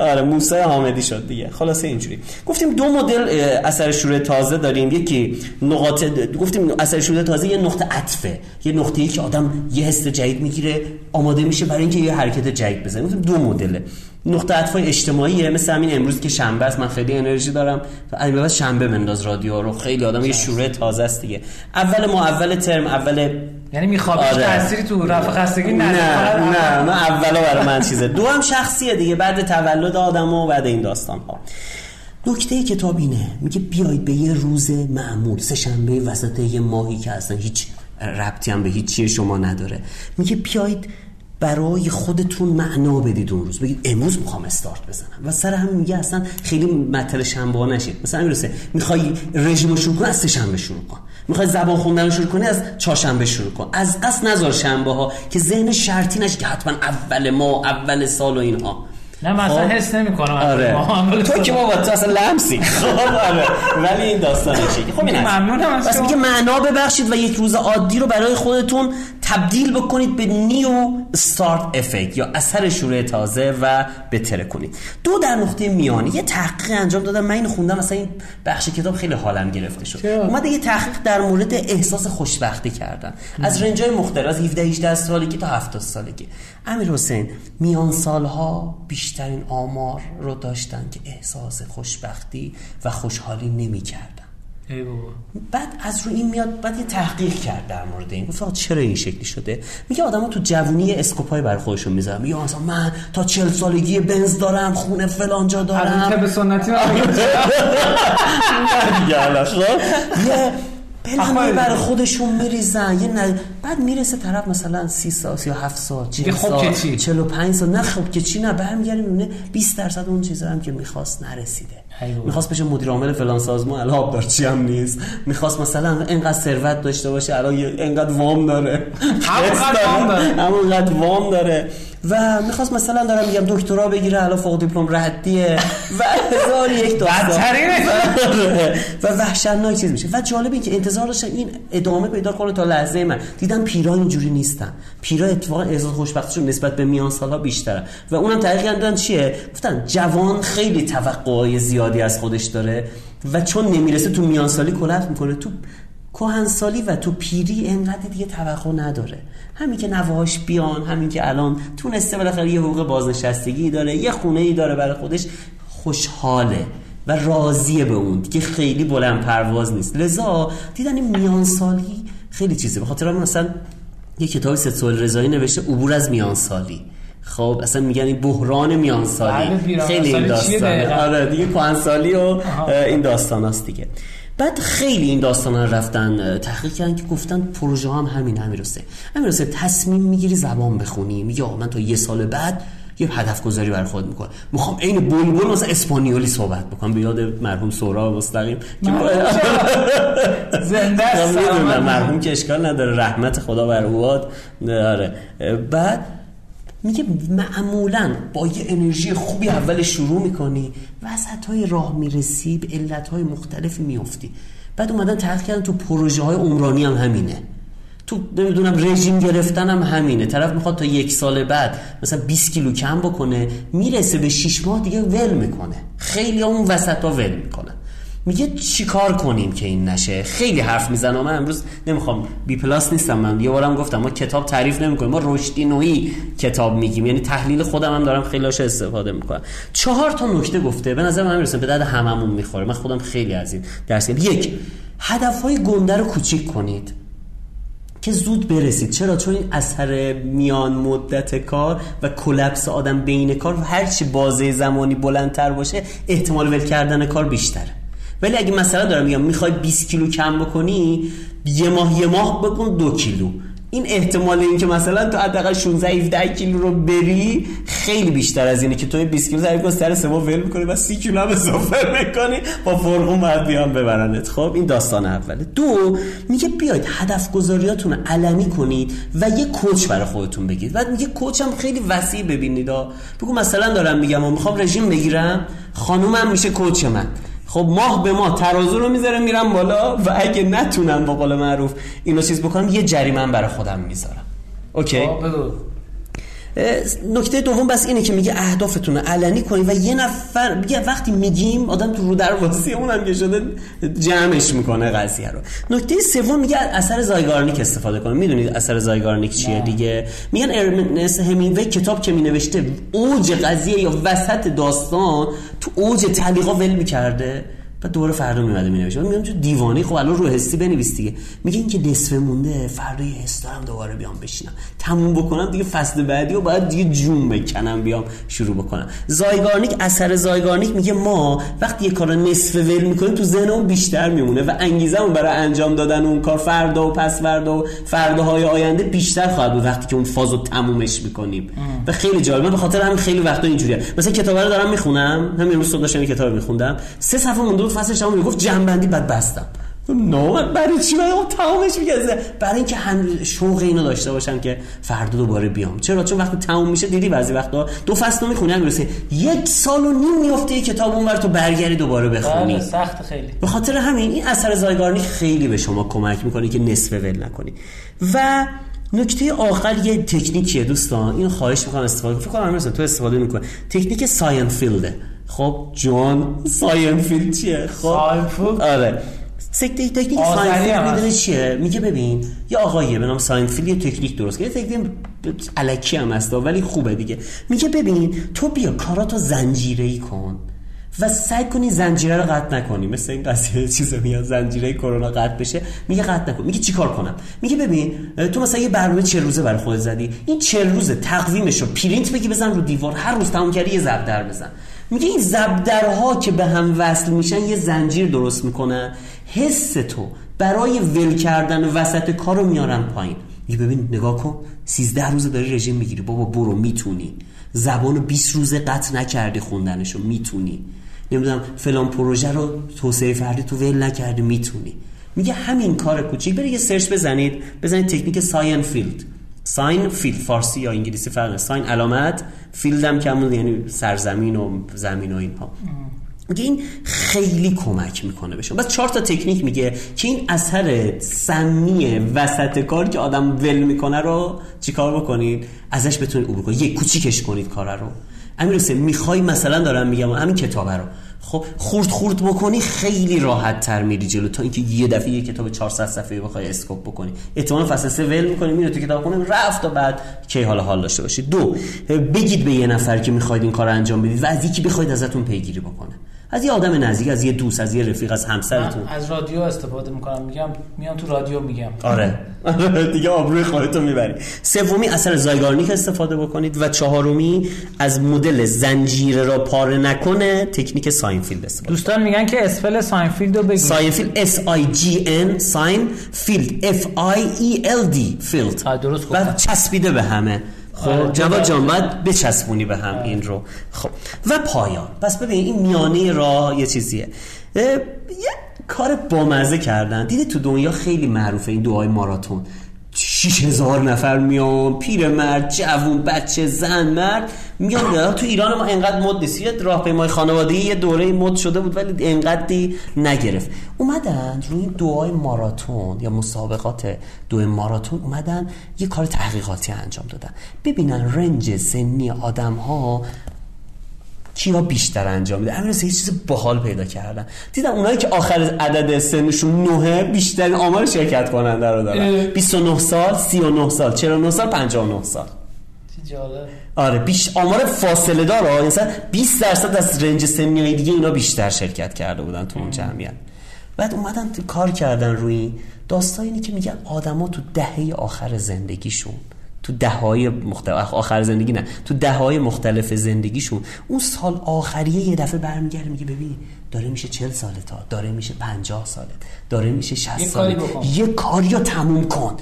آره موسی حامدی شد دیگه. خلاصه اینجوری. گفتیم دو مدل اثر شروع تازه داریم. یکی نقاط گفتیم اثر شروع تازه یه نقطه عطفه. یه نقطه‌ای که آدم یه حس جدید می‌گیره آماده میشه برای اینکه یه حرکت جدید بزنه. دو مدله. نقطه عطفای اجتماعیه مثل همین امروز که شنبه است. من خیلی انرژی دارم. از بعد شنبه منداز رادیو رو. خیلی آدم یه شروع تازه است دیگه. اول ما اول ترم اول یعنی میخوابیش آره. تأثیری تو رفع خستگی نه نه نه. اولا برای من چیزه. دو هم شخصیه دیگه. بعد تولد آدم و بعد این داستان ها نکته کتاب اینه. میگه بیاید به یه روز معمول. سه شنبه وسط یه ماهی که اصلا هیچ ربطی هم به هیچی شما نداره. میگه بیاید برای خودتون معنا بدید اون روز. بگید امروز می‌خوام استارت بزنم. و سر همین میگه اصلا خیلی مطل شنبه نشید مثلا می‌رسه می‌خوای رژیم شروع کنی از شنبه شروع کن. می‌خوای زبان خوندن شروع کنی از چهارشنبه شروع کن. از قصد نذار شنبه ها که ذهن شرطی نشه که حتما اول ما اول سال و اینها. نه مثلا خب؟ حس نمی کنم آره. تو که ما تو اصلا لمسی. خب آره. ولی این داستانه چی؟ خب این ممنونم بس میگه معنا ببخشید و یک روز عادی رو برای خودتون تبدیل بکنید به نیو ستارت افکت یا اثر شروع تازه و بتره کنید. دو در نقطه میانی یه تحقیق انجام دادم. من اینو خوندم مثلا این بخش کتاب خیلی حالم گرفته شد. اومده یه تحقیق در مورد احساس خوشبختی کردن از رنجای مختلف از 17 18 سالگی تا 70 سالگی. امیر حسین میان سالها بیشترین آمار رو داشتن که احساس خوشبختی و خوشحالی نمی کردن ای بابا بعد از رو این میاد بعد یه تحقیق کرد در مورد این. گفت چرا این شکلی شده؟ میگه آدما تو جوونی اسکوپای بر خودشون می‌ذارن. میگه مثلا من تا 40 سالگی بنز دارم خونه فلان جا دارم. که به سنتی یه پلنی برای خودشون میریزن. یه نه بعد می‌رسه طرف مثلا 30 سال 37 سال 40 میگه خب سال که چی؟ 45 سال. نه خب که چی نه برمیگره می‌بینه 20 درصد اون چیزا هم که می‌خواست نرسیده. می‌خواست بشه مدیر عامل فلان سازمان. الان آبدارچی هم نیست. می‌خواست مثلا اینقدر ثروت داشته باشه الان اینقدر وام داره. همونقدر وام داره. همونقدر وام داره. و می‌خواست مثلا دارم میگم دکترا بگیره الان فوق دیپلم ردیه و هزار یک داستان. و وحشتناک چیز میشه. و جالب این که انتظار داشتم این ادامه پیدا کنه تا لحظه من. دیدم پیرا اینجوری نیستن. پیرا اتفاقا احساس خوشبختیشون نسبت به میان سالا بیشتره. و اونم تحقیق کردن چیه؟ گفتن جوان خیلی توقعای زیادی از خودش داره و چون نمی‌رسه تو میان سالی می‌کنه. تو کهنسالی و تو پیری انقدر دیگه توقع نداره. همین که نوهاش بیان همین که الان تونسته بالاخره یه حقوق بازنشستگی داره یه خونه ای داره برای خودش خوشحاله و راضیه به اون دیگه خیلی بلند پرواز نیست. لذا دیدن این میان سالی خیلی چیزه. به خاطر مثلا یه کتاب ستول رضایی نوشته عبور از میان سالی خب اصلا میگن این بحران میان بله، سالی خیلی این داستانه؟ آره دیگه کهنسالی و این داستان هست دیگه. بعد خیلی این داستان ها رفتن تحقیق کردن که گفتن پروژه هم همین همین رسته همین تصمیم می‌گیری زبان بخونی. میگه آقا من تا یه سال بعد یه هدف گذاری برای خود می‌کنم. می‌خوام عین بلبل مثلا اسپانیولی صحبت بکنم. به یاد مرحوم سورا مستقیم. که زنده. مرحوم که اشکال نداره. رحمت خدا بر اواد آره. بعد میگه معمولا با یه انرژی خوبی اول شروع می‌کنی وسط های راه می‌رسی به علت های مختلف میفتی بعد اومدن تحقیق کردن تو پروژه های عمرانی هم همینه. تو نمی‌دونم رژیم گرفتن هم همینه. طرف می‌خواد تا یک سال بعد مثلا 20 کیلو کم بکنه می‌رسه به 6 ماه دیگه ول می‌کنه. خیلی اون وسط ها ول می‌کنه. میگه چیکار کنیم که این نشه؟ خیلی حرف می‌زنم من امروز نمی‌خوام بی پلاس نیستم. من یه بارم گفتم ما کتاب تعریف نمی‌کنیم. ما رشدی نوعی کتاب میگیم. یعنی تحلیل خودم هم دارم خیلی هاش استفاده می‌کنم. چهار تا نکته گفته. به نظر من می‌رسه به درد هممون می‌خوره. من خودم خیلی از این درس. یک هدف های گنده رو کوچیک کنید که زود برسید. چرا؟ چون این اثر میان مدت کار و کلپس آدم بین کار هرچی بازه زمانی بلندتر باشه احتمال ول کردن کار بیشتره. ولی اگه مثلا دارم میگم می‌خوای 20 کیلو کم بکنی یه ماه یه ماه بکن دو کیلو. این احتمال این که مثلا تو حداقل 16 17 کیلو رو بری خیلی بیشتر از اینه که تو 20 کیلو ضریب سر سه ماه ول می‌کنی و 30 کیلو هم اضافه می‌کنی با فرقون باید بیان ببرنت خب این داستان اوله. دو میگه بیاید هدف گذاریاتون علنی کنید و یه کوچ برای خودتون بگید بعد میگه کوچ هم خیلی وسیع ببینید. بگو مثلا دارم میگم و می‌خوام رژیم بگیرم. خانومم میشه کوچ من. خب ماه به ماه ترازو رو می‌ذارم میرم بالا و اگه نتونم با قول معروف اینو چیز بکنم یه جریمه برای خودم می‌ذارم. اوکی؟ نکته دوم بس اینه که میگه اهدافتون رو علنی کنید و یه نفر میگه وقتی میگیم آدم تو رو در واسی اونم که شده جمعش می‌کنه قضیه رو. نکته سوم میگه اثر زایگارنیک استفاده کنید می‌دونید اثر زایگارنیک چیه نه. دیگه؟ میگن ارنست همینگوی کتاب که مینوشته اوج قضیه یا وسط داستان تو اوج تعلیقا ول می‌کرده. بعد دوباره فردا میمده مینوشه میگم چه دیوانی خب الان رو حسی بنویس دیگه. میگه این که نصف مونده فردا یه حس دارم دوباره بیام بشینم. تموم بکنم دیگه فصل بعدی و باید دیگه جون بکنم بیام شروع بکنم. زایگارنیک اثر زایگارنیک میگه ما وقتی یه کار نصف ول می‌کنیم تو ذهنمون بیشتر میمونه و انگیزمون برای انجام دادن اون کار فردا و پس فردا و فرداهای آینده بیشتر خواهد بود وقتی که اون فازو تمومش می‌کنیم. و خیلی جالب. من به خاطر همین خیلی وقتا اینجوریه. مثلا کتابا رو دارم می‌خونم. همین روز صبح داشتم کتاب میخوندم. سه صفحه مونده بود فصلش تموم می‌گفت جنبندی بعد بستم. نه برای چی؟ من اون تمامش میگه برای اینکه هم شوق اینو داشته باشم که فردا دوباره بیام. چرا؟ چون وقتی تموم میشه دیدی بعضی وقتا دو فصل می‌خونی هم می‌رسه یک سال و نیم میفته یه کتاب اونور تو برگردی دوباره بخونی. بله سخت خیلی. به خاطر همین این اثر زایگارنیک خیلی به شما کمک می‌کنه که نصف ول نکنی. و نکته آخر یه تکنیکیه دوستان. این خواهش می‌کنم استفاده. فکر کنم تو استفاده می‌کنه تکنیک ساینفیلده خب جون ساینفیلد چیه؟ خب. ساینفیلد؟ آره. تکنیک تکنیک ساینفیلد. می‌دونه چیه؟ میگه ببین یه آقاییه به نام ساینفیلد یه تکنیک درست کرده تکنیک الکی هم هست ولی خوبه دیگه. میگه ببین تو بیا کاراتو زنجیره‌ای کن و سعی کنی زنجیره رو قطع نکنی. مثل این قضیه چیز میاد زنجیره کرونا قطع بشه. میگه قطع نکن. میگه چیکار کنم؟ میگه ببین تو مثلا یه برنامه چه روزه برای خودت زدی. این چه روزه تقویمش رو پرینت بگی بزن رو دیوار. هر روز تموم کردی یه زبدر بزن. میگه این زبدرها که به هم وصل میشن یه زنجیر درست می‌کنن. حس تو برای ول کردن وسط کارو میارن پایین. میگه ببین نگاه کن 13 روز داری رژیم می‌گیری. بابا برو می‌تونی. زبانو 20 روزه قطع نکردی خوندنشو می‌تونی. نمی‌دونم فلان پروژه رو توسعه فردی تو ول نکردی می‌تونی. میگه همین کار کوچیک. برید یه سرچ بزنید. بزنید تکنیک ساین فیلد ساین فیلد فارسی یا انگلیسی فرق sign علامت field هم که همون یعنی سرزمین و زمین و اینها. میگه این خیلی کمک می‌کنه بهشون پس چهار تا تکنیک میگه که این اثر سمی وسط کار که آدم ول می‌کنه رو چیکار بکنید؟ ازش بتونید عبور کنید. یک کوچیکش کنید کار رو. امیر حسین می‌خوای مثلا دارم میگم همین کتابه رو. خب خورد خورد بکنی خیلی راحت تر میری جلو تا اینکه یه دفعه یه کتاب 400 صفحه بخوای اسکوپ بکنی. احتمال فصل سه ول می‌کنی میره تو کتاب خونه رفت و بعد کی حال حال داشته باشی؟ دو بگید به یه نفر که می‌خواید این کار انجام بدید و از یکی بخواید ازتون پیگیری بکنه. از یه آدم نزدیک از یه دوست از یه رفیق از همسرتون. از رادیو استفاده می‌کنم. میگم میام تو رادیو میگم. آره. دیگه آبروی خودتو می‌بری. سومی اثر زایگارنیک استفاده بکنید و چهارمی از مدل زنجیره را پاره نکنه تکنیک ساینفیلد استفاده دوستان میگن که spell ساینفیلد رو بگید ساینفیلد S I G N sign field F I E L D field. درست و چسبیده به همه. خب جواد جان باید بچسبونی به هم این رو. خب و پایان. پس ببین این میانه راه یه چیزیه. یه کار بامزه کردن. دیده تو دنیا خیلی معروفه این دوهای ماراتون. شیش هزار نفر میان پیر مرد جوون بچه زن مرد میان تو ایران ما انقدر مد نیست. یه راهپیمای خانوادگی یه دوره مد شده بود ولی انقدری نگرفت. اومدن روی دعای ماراتون یا مسابقات دو ماراتون اومدن یه کار تحقیقاتی انجام دادن. ببینن رنج سنی آدم ها کیا بیشتر انجام میده امیر یه چیز باحال پیدا کردن. دیدم اونایی که آخر عدد سنشون نوه بیشتر آمار شرکت کننده رو دارن. 29 سال 39 سال 49 سال 59 سال. جالب. آره بیش آمار فاصله داره مثلا 20 درصد از رنج سنی دیگه اینا بیشتر شرکت کرده بودن تو اون جمعیت. بعد اومدن کار کردن روی داستان اینه که میگن آدما تو دهه آخر زندگیشون تو دههای مختلف آخر زندگی نه تو دههای مختلف زندگیشون اون سال آخریه یه دفعه برمیگرده میگه ببین داره میشه 40 ساله تا داره میشه 50 ساله داره میشه 60 ساله. یه کاری رو تموم کن.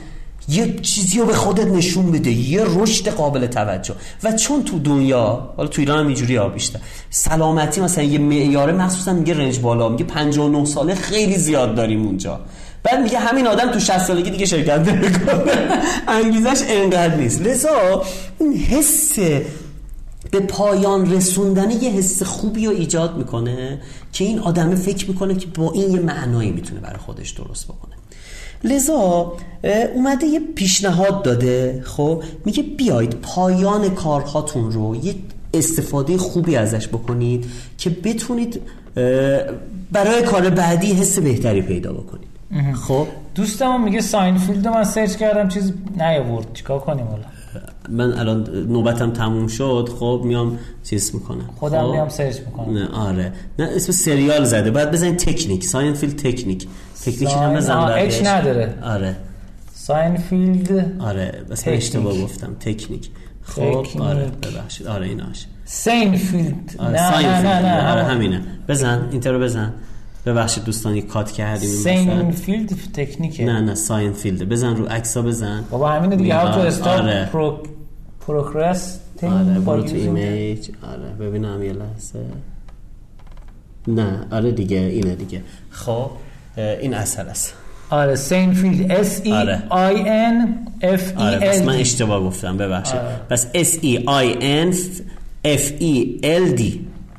یه چیزی رو به خودت نشون بده. یه رشد قابل توجه. و چون تو دنیا حالا تو ایران هم اینجوری ها بیشتر. سلامتی مثلا یه معیاره مخصوصا میگه رنج بالا میگه 59 ساله خیلی زیاد داریم اونجا. بعد میگه همین آدم تو 60 سالگی دیگه شرکت نمی‌کنه. انگیزش انقدر نیست. لذا این حس به پایان رسوندن یه حس خوبی رو ایجاد می‌کنه که این آدم فکر می‌کنه که با این یه معنایی می‌تونه برای خودش درست بکنه. لذا اومده یه پیشنهاد داده خب؟ میگه بیاید پایان کارهاتون رو یه استفاده خوبی ازش بکنید که بتونید برای کار بعدی حس بهتری پیدا بکنید. خب. دوستم میگه ساینفیلد من سرچ کردم چیز نیاورد. چیکار کنیم حالا؟ من الان نوبتم تموم شد. خب میام چیز می‌کنم. خودم خب؟ میام سرچ می‌کنم. نه آره. نه اسم سریال زده. بعد بزنید تکنیک. ساینفیلد تکنیک. تکنیک هم بزن H نداره. آره. ساینفیلد آره پس اشتباه گفتم. تکنیک. خب تکنیک. آره ببخشید. آره ایناش سینفیلد. آره. نه, نه نه نه آره همینه. بزن Enter رو بزن. ببخشید دوستان یک کات کردیم ساینفیلد تکنیکه. نه نه ساینفیلد بزن رو عکسا بزن. بابا همینه دیگه how to start آره. پرو progress آره برو تو image آره ببینم یه لحظه. نه آره دیگه اینه دیگه. خب این اثر است. آره سینفیلد S E I N F E آره پس من اشتباه گفتم ببخشید. آره. پس S E I N F E L D.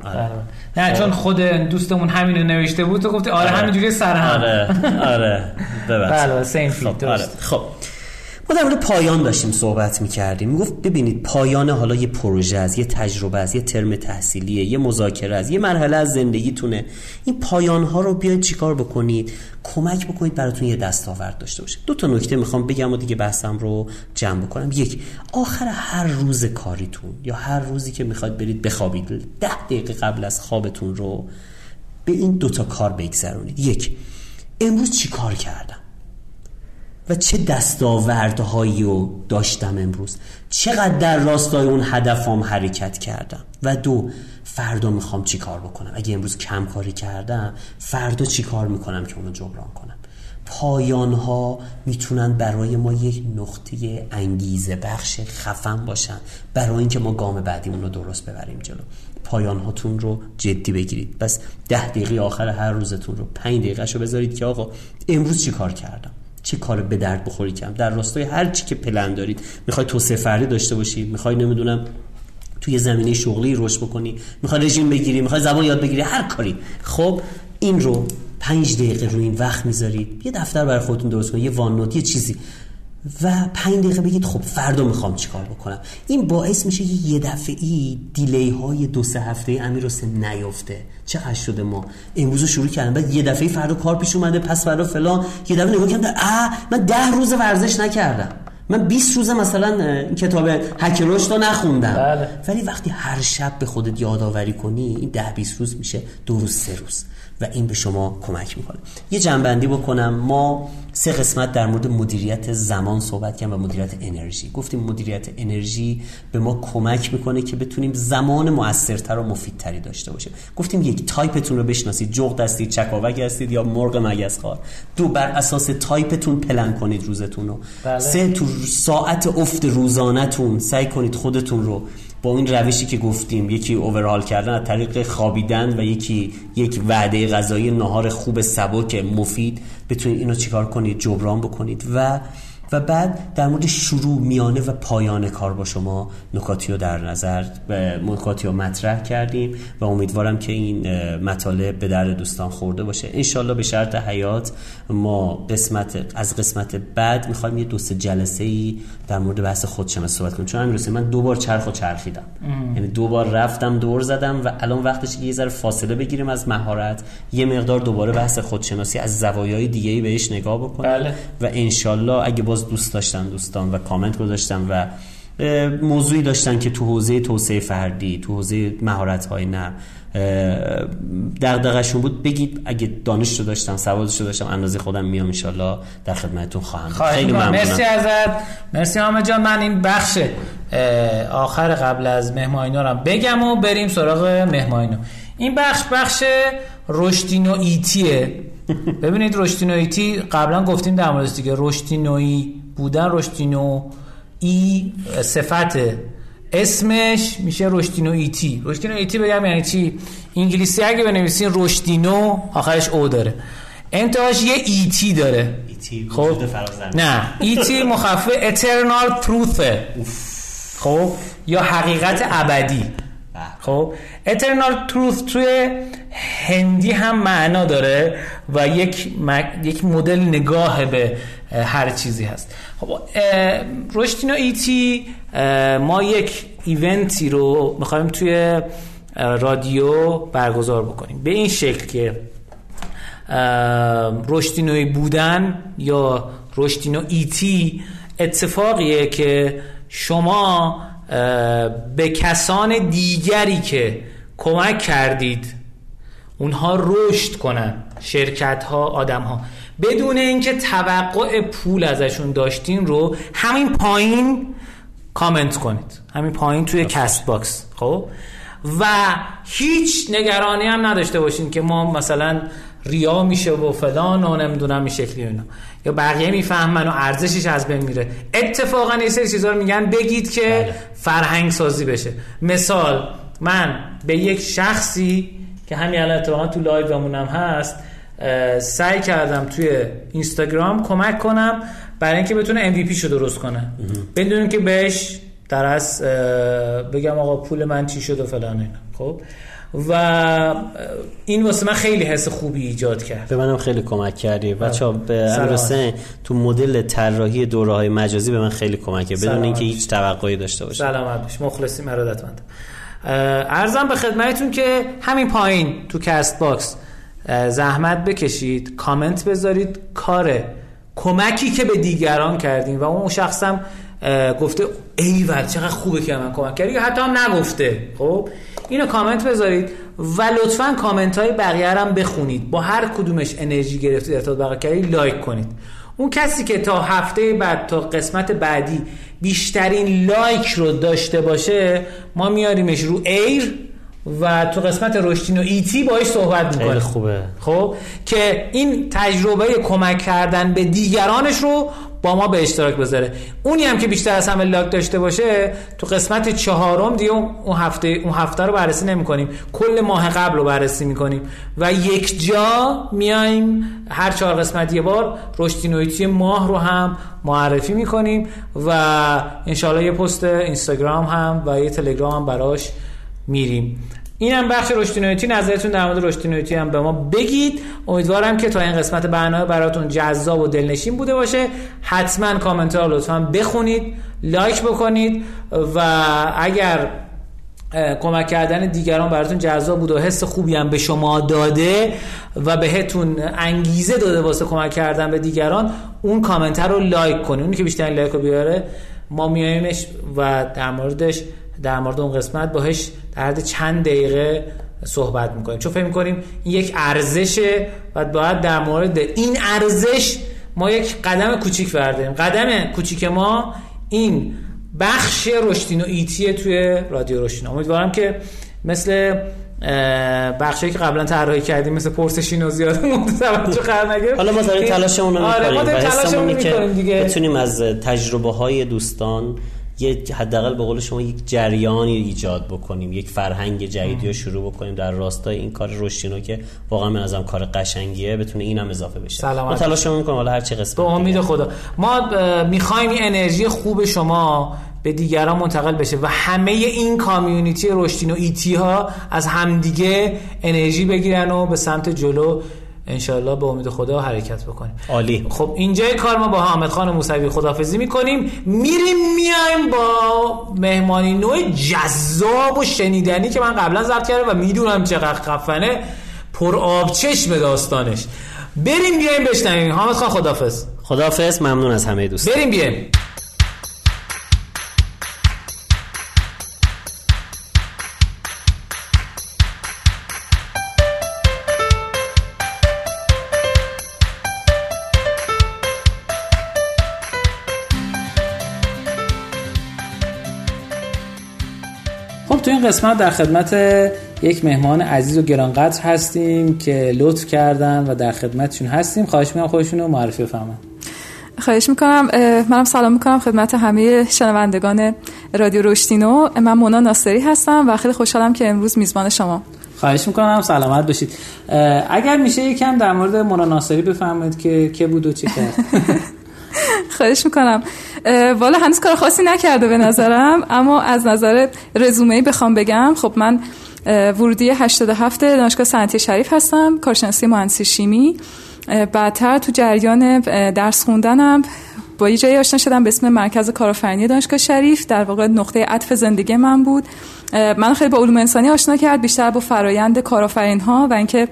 آره. نه چون خود دوستمون همینو نوشته بود تو گفتی آره, آره. همینجوری سر هم. آره آره. بله فیلد خب, آره. خب. ما در مورد پایان داشتیم صحبت می‌کردیم. می‌گفت ببینید پایان حالا یه پروژه است یه تجربه است یه ترم تحصیلیه یه مذاکره است یه مرحله از زندگیتونه. این پایان ها رو بیاید چیکار بکنید؟ کمک بکنید براتون یه دستاورد داشته باشه. دو تا نکته می‌خوام بگم و دیگه بحثم رو جمع بکنم. یک آخر هر روز کاریتون یا هر روزی که می‌خواد برید بخوابید ده دقیقه قبل از خوابتون رو به این دوتا کار بگذرونید. یک امروز چی کار کردم؟ و چه دستاوردهایی رو داشتم امروز. چقدر در راستای اون هدفام حرکت کردم. و دو فردا می‌خوام چی کار بکنم؟ اگه امروز کم کاری کردم فردا چی کار می‌کنم که اونو جبران کنم؟ پایان ها می‌تونن برای ما یک نقطه انگیزه بخش خفن باشن. برای اینکه ما گام بعدیمون رو درست ببریم جلو. پایان هاتون رو جدی بگیرید. بس ده دقیقه آخر هر روزتون رو پنج دقیقه رو بذارید که آقا امروز چی کار کردم؟ چه کار به درد بخوری کم در راستای هر چی که پلن دارید می‌خوای توسعه فردی داشته باشی می‌خوای نمی‌دونم توی زمینه شغلی رشد بکنی می‌خوای رژیم بگیری می‌خوای زبان یاد بگیری هر کاری. خب این رو پنج دقیقه رو این وقت می‌ذارید یه دفتر برای خودتون درست کنید یه وان یه چیزی. و پنج دقیقه بگید خب فردا می‌خوام چیکار بکنم. این باعث میشه یه دفعه ای دیلی های دو سه هفته امیر حسین نیفته چقدر شده ما. امروز شروع کردم. بعد یه دفعه فردا کار پیش اومده پس فردا فلان. یه دفعه نگاه کردم اه من ده روز ورزش نکردم. من 20 روز مثلا این کتاب هک رشد رو نخوندم. بله. ولی وقتی هر شب به خودت یادآوری کنی این ده 20 روز میشه دو روز سه روز. و این به شما کمک می‌کنه. یه جمع‌بندی بکنم. ما سه قسمت در مورد مدیریت زمان صحبت کردیم و مدیریت انرژی. گفتیم مدیریت انرژی به ما کمک می‌کنه که بتونیم زمان موثرتر و مفیدتری داشته باشیم. گفتیم یک تایپتون رو بشناسید. جغد هستید چکاوک هستید یا مرغ مگس‌خوار دو بر اساس type تون plan کنید روزتون رو. بله. سه تو ساعت افت روزانهتون سعی کنید خودتون رو با این روشی که گفتیم یکی overhaul کردن از طریق خوابیدن و یکی یک وعده غذایی نهار خوب سبک مفید. بتونید اینو چیکار کنید؟ جبران بکنید. و و بعد در مورد شروع میانه و پایان کار با شما نکاتی رو در نظر نکاتی رو مطرح کردیم و امیدوارم که این مطالب به درد دوستان خورده باشه. انشالله به شرط حیات ما قسمت از قسمت بعد می‌خوایم یه دو سه جلسه ای در مورد بحث خودشناسی صحبت کنیم. چون امروز من دو بار چرخ و چرخیدم. یعنی دو بار رفتم دور زدم و الان وقتش یه ذره فاصله بگیریم از مهارت. یه مقدار دوباره بحث خودشناسی از زوایای دیگه ای بهش نگاه بکنیم. بله. و انشالله اگه باز دوست داشتن دوستان و کامنت گذاشتن و موضوعی داشتن که تو حوزه توسعه فردی تو حوزه مهارت های نه دغدغشون بود. بگید اگه دانش رو داشتم سوادش رو داشتم اندازه خودم میام انشالله در خدمتتون خواهم. خیلی ممنونم. مرسی ازت. مرسی حامد جان. من این بخش آخر قبل از مهمانینا رو بگم و بریم سراغ مهمانینا این بخش بخش رشدی نوعیتیه ببینید رشدی نوعیتی قبلا گفتیم در موردش دیگه. رشدی نوعی بودن رشدی نوعی صفت. اسمش میشه رشدینو ایتی رشدینو ایتی بگم یعنی چی؟ انگلیسی اگه بنویسین رشدینو آخرش او داره. انتهاش یه ایتی داره. ایتی خب. نه. ایتی مخفف eternal truth. خب؟ یا حقیقت ابدی. خب eternal truth توی هندی هم معنا داره و یک یک مدل نگاه به هر چیزی هست. خب اه، رشدینو ایتی ما یک ایونتی رو می‌خوایم توی رادیو برگزار بکنیم. به این شکل که رشدینوی بودن یا رشدینو ایتی اتفاقیه که شما به کسان دیگری که کمک کردید اونها رشد کنن شرکت ها آدم ها بدون اینکه توقع پول ازشون داشتین رو همین پایین کامنت کنید. همین پایین توی کست باکس خب؟ و هیچ نگرانی هم نداشته باشین که ما مثلا ریا میشه و فلان و نمی‌دونم این شکلی اینا. یا بقیه می‌فهمن و ارزشش از بین میره. اتفاقا یه سری چیزا رو میگن بگید که بله. فرهنگ سازی بشه. مثال من به یک شخصی که همین الان اتفاقا تو لایومون هم هست سعی کردم توی اینستاگرام کمک کنم برای اینکه بتونه MVP شو درست کنه. بدون که بهش در از بگم آقا پول من چی شد و فلان اینا. خب؟ و این واسه من خیلی حس خوبی ایجاد کرد. به منم خیلی کمک کردی. بچه ها به تو مدل طراحی دوره های مجازی به من خیلی کمک کرد بدون اینکه هیچ توقعی داشته باشه سلامت باش مخلصی ارادتمند. عرضم به خدمتتون که همین پایین تو کست باکس زحمت بکشید کامنت بذارید. کاره کمکی که به دیگران کردیم و اون شخصم گفته ایول چقدر خوبه که من کمک کردی. حتی هم نگفته. خب؟ اینو کامنت بذارید و لطفا کامنت های بقیه هم بخونید. با هر کدومش انرژی گرفتید ارتباط برقرار کردید لایک کنید. اون کسی که تا هفته بعد تا قسمت بعدی بیشترین لایک رو داشته باشه ما میاریمش رو air و تو قسمت رشتین و ایتی باش صحبت می‌کنه خوبه. خب؟ که این تجربه کمک کردن به دیگرانش رو با ما به اشتراک بذاره. اونی هم که بیشتر از همه لایک داشته باشه تو قسمت چهارم دیگه اون هفته اون هفته رو بررسی نمی کنیم کل ماه قبل رو بررسی می‌کنیم. و یک جا میایم هر چهار قسمت یه بار رشدی ماه رو هم معرفی می‌کنیم و انشالله یه پست اینستاگرام هم و یه تلگرام هم براش میریم. اینم بخش رشدی نظرتون در مورد رشدی هم به ما بگید. امیدوارم که تا این قسمت برنامه براتون جذاب و دلنشین بوده باشه. حتما کامنت ها لطفا بخونید لایک بکنید و اگر کمک کردن دیگران براتون جذاب بود و حس خوبی هم به شما داده و بهتون انگیزه داده واسه کمک کردن به دیگران اون کامنت رو لایک کنید. اونی که بیشتر لایک رو بیاره ما میاریمش و در موردش در مورد اون قسمت باهش در حد چند دقیقه صحبت می‌کنیم. چون فکر می‌کنیم این یک ارزشه و باید در مورد این ارزش ما یک قدم کوچیک برداریم. قدم کوچیک ما این بخش رشدین و ایتیه توی رادیو رشدین. امیدوارم که مثل بخشی که قبلا طراحی کردیم مثل پرسشین و زیاد توجه قرار نگرفت حالا ما داریم تلاشمون رو آره ما داریم تلاشمون می‌کنیم دیگه. بتونیم از تجربه های دوستان یه حداقل به قول شما یک جریانی ایجاد بکنیم یک فرهنگ جدیدی رو شروع بکنیم. در راستای این کار رشدینو که واقعا من ازم کار قشنگیه بتونه اینم اضافه بشه. سلامت. ما تلاش می‌کنیم حالا هر چه قسمت به امید خدا. ما می‌خوایم این انرژی خوب شما به دیگران منتقل بشه و همه این کامیونیتی رشدین و ایتی ها از همدیگه انرژی بگیرن و به سمت جلو انشالله به امید خدا حرکت بکنیم. عالی. خب اینجای کار ما با حامد خان موسوی خدافزی می‌کنیم. میریم میایم با مهمانی نوع جذاب و شنیدنی که من قبلا ضبط کردم و می‌دونم چقدر خفنه. پر آب چشم داستانش. بریم بیایم بشنویم. حامد خان خدافز خدافز ممنون از همه دوست بریم بیایم. این قسمت در خدمت یک مهمان عزیز و گرانقدر هستیم که لطف کردن و در خدمتشون هستیم. خواهش می‌کنم خودشون رو معرفی بفرمایید. خواهش می‌کنم. منم سلام می‌کنم خدمت همه شنوندگان رادیو رشتینو من مونا ناصری هستم و خیلی خوشحالم که امروز میزبان شما. خواهش می‌کنم. سلامت باشید. اگر میشه یکم در مورد مونا ناصری بفرمایید که که بود و چه کرد. خواهش می‌کنم. والا هنوز کار خاصی نکرده به نظرم اما از نظر رزومه بخوام بگم خب من ورودی 87 دانشگاه صنعتی شریف هستم کارشناسی مهندسی شیمی. بعدتر تو جریان درس خوندنم. با یه جایی آشنا شدم به اسم مرکز کارآفرینی دانشگاه شریف در واقع نقطه عطف زندگی من بود. من خیلی با علوم انسانی آشنا کرد بیشتر با فرایند کارآفرین ها و اینکه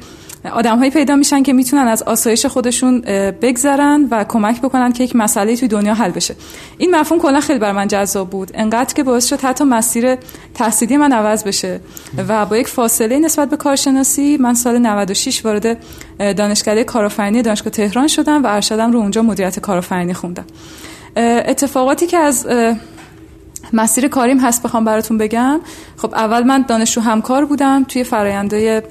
آدم هایی پیدا میشن که می‌تونن از آسایش خودشون بگذرن و کمک بکنن که یک مسئله توی دنیا حل بشه. این مفهوم کلا خیلی بر من جذاب بود. انقدر که باعث شد حتی مسیر تحصیلی من عوض بشه و با یک فاصله نسبت به کارشناسی من سال 96 وارد دانشکده کارآفرینی دانشگاه تهران شدم و ارشدم رو اونجا مدیریت کارآفرینی خوندم. اتفاقاتی که از مسیر کاریم هست بخوام براتون بگم. خب اول من دانشجو همکار بودم توی فرایندهای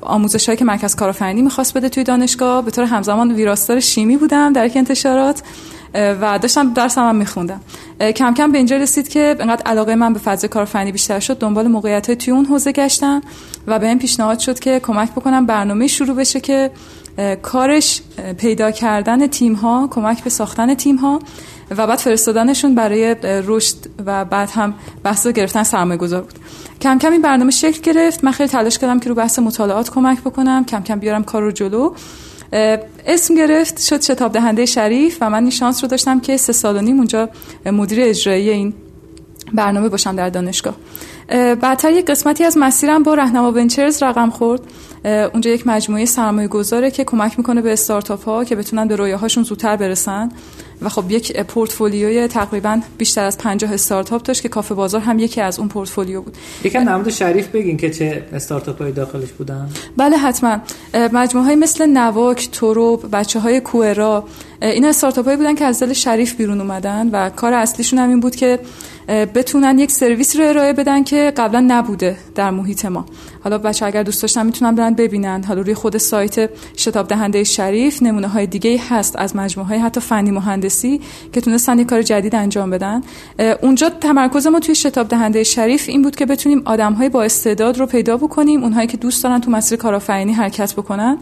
آموزش که مرکز کارآفرینی می‌خواست بده توی دانشگاه به طور همزمان ویراستار شیمی بودم در انتشارات و داشتم درس هم میخوندم. کم کم به اینجا رسید که انقدر علاقه من به فضای کارآفرینی بیشتر شد دنبال موقعیت های توی اون حوزه گشتم و به این پیشنهاد شد که کمک بکنم برنامه شروع بشه که کارش پیدا کردن تیم ها کمک به ساختن تیم ها و بعد فرستادنشون برای رشد و بعد هم بحث گرفتن سرمایه گذار بود. کم کم این برنامه شکل گرفت. من خیلی تلاش کردم که رو بحث مطالعات کمک بکنم. کم کم بیارم کار رو جلو اسم گرفت. شد شتاب دهنده شریف و من این شانس رو داشتم که سه سال و نیم اونجا مدیر اجرایی این برنامه باشم در دانشگاه. بعدتر یک قسمتی از مسیرم با رهنما ونچرز رقم خورد. اونجا یک مجموعه سرمایه گذاره که کمک می‌کنه به استارتاپ ها که بتونن به رویاهاشون زودتر برسن. و خب یک پورتفولیوی تقریبا بیشتر از 50 استارتاپ داشت که کافه بازار هم یکی از اون پورتفولیو بود. یکم در شریف بگین که چه استارتاپ های داخلش بودن. بله حتما. مجموعه های مثل نواک توروب بچه های کوئرا اینا استارتاپ هایی بودن که از دل شریف بیرون اومدن و کار اصلیشون هم این بود که بتونن یک سرویس رو ارائه بدن که قبلا نبوده در محیط ما. حالا بچه اگر دوست داشتن می‌تونن برن ببینن. حالا روی خود سایت شتاب دهنده شریف نمونه های دیگه هست از مجموعه های حتی فنی مهندسی که تونستن یک کار جدید انجام بدن. اونجا تمرکز ما توی شتاب دهنده شریف این بود که بتونیم آدم های با استعداد رو پیدا بکنیم اونهایی که دوست دارن تو مسیر کارآفرینی حرکت بکنن.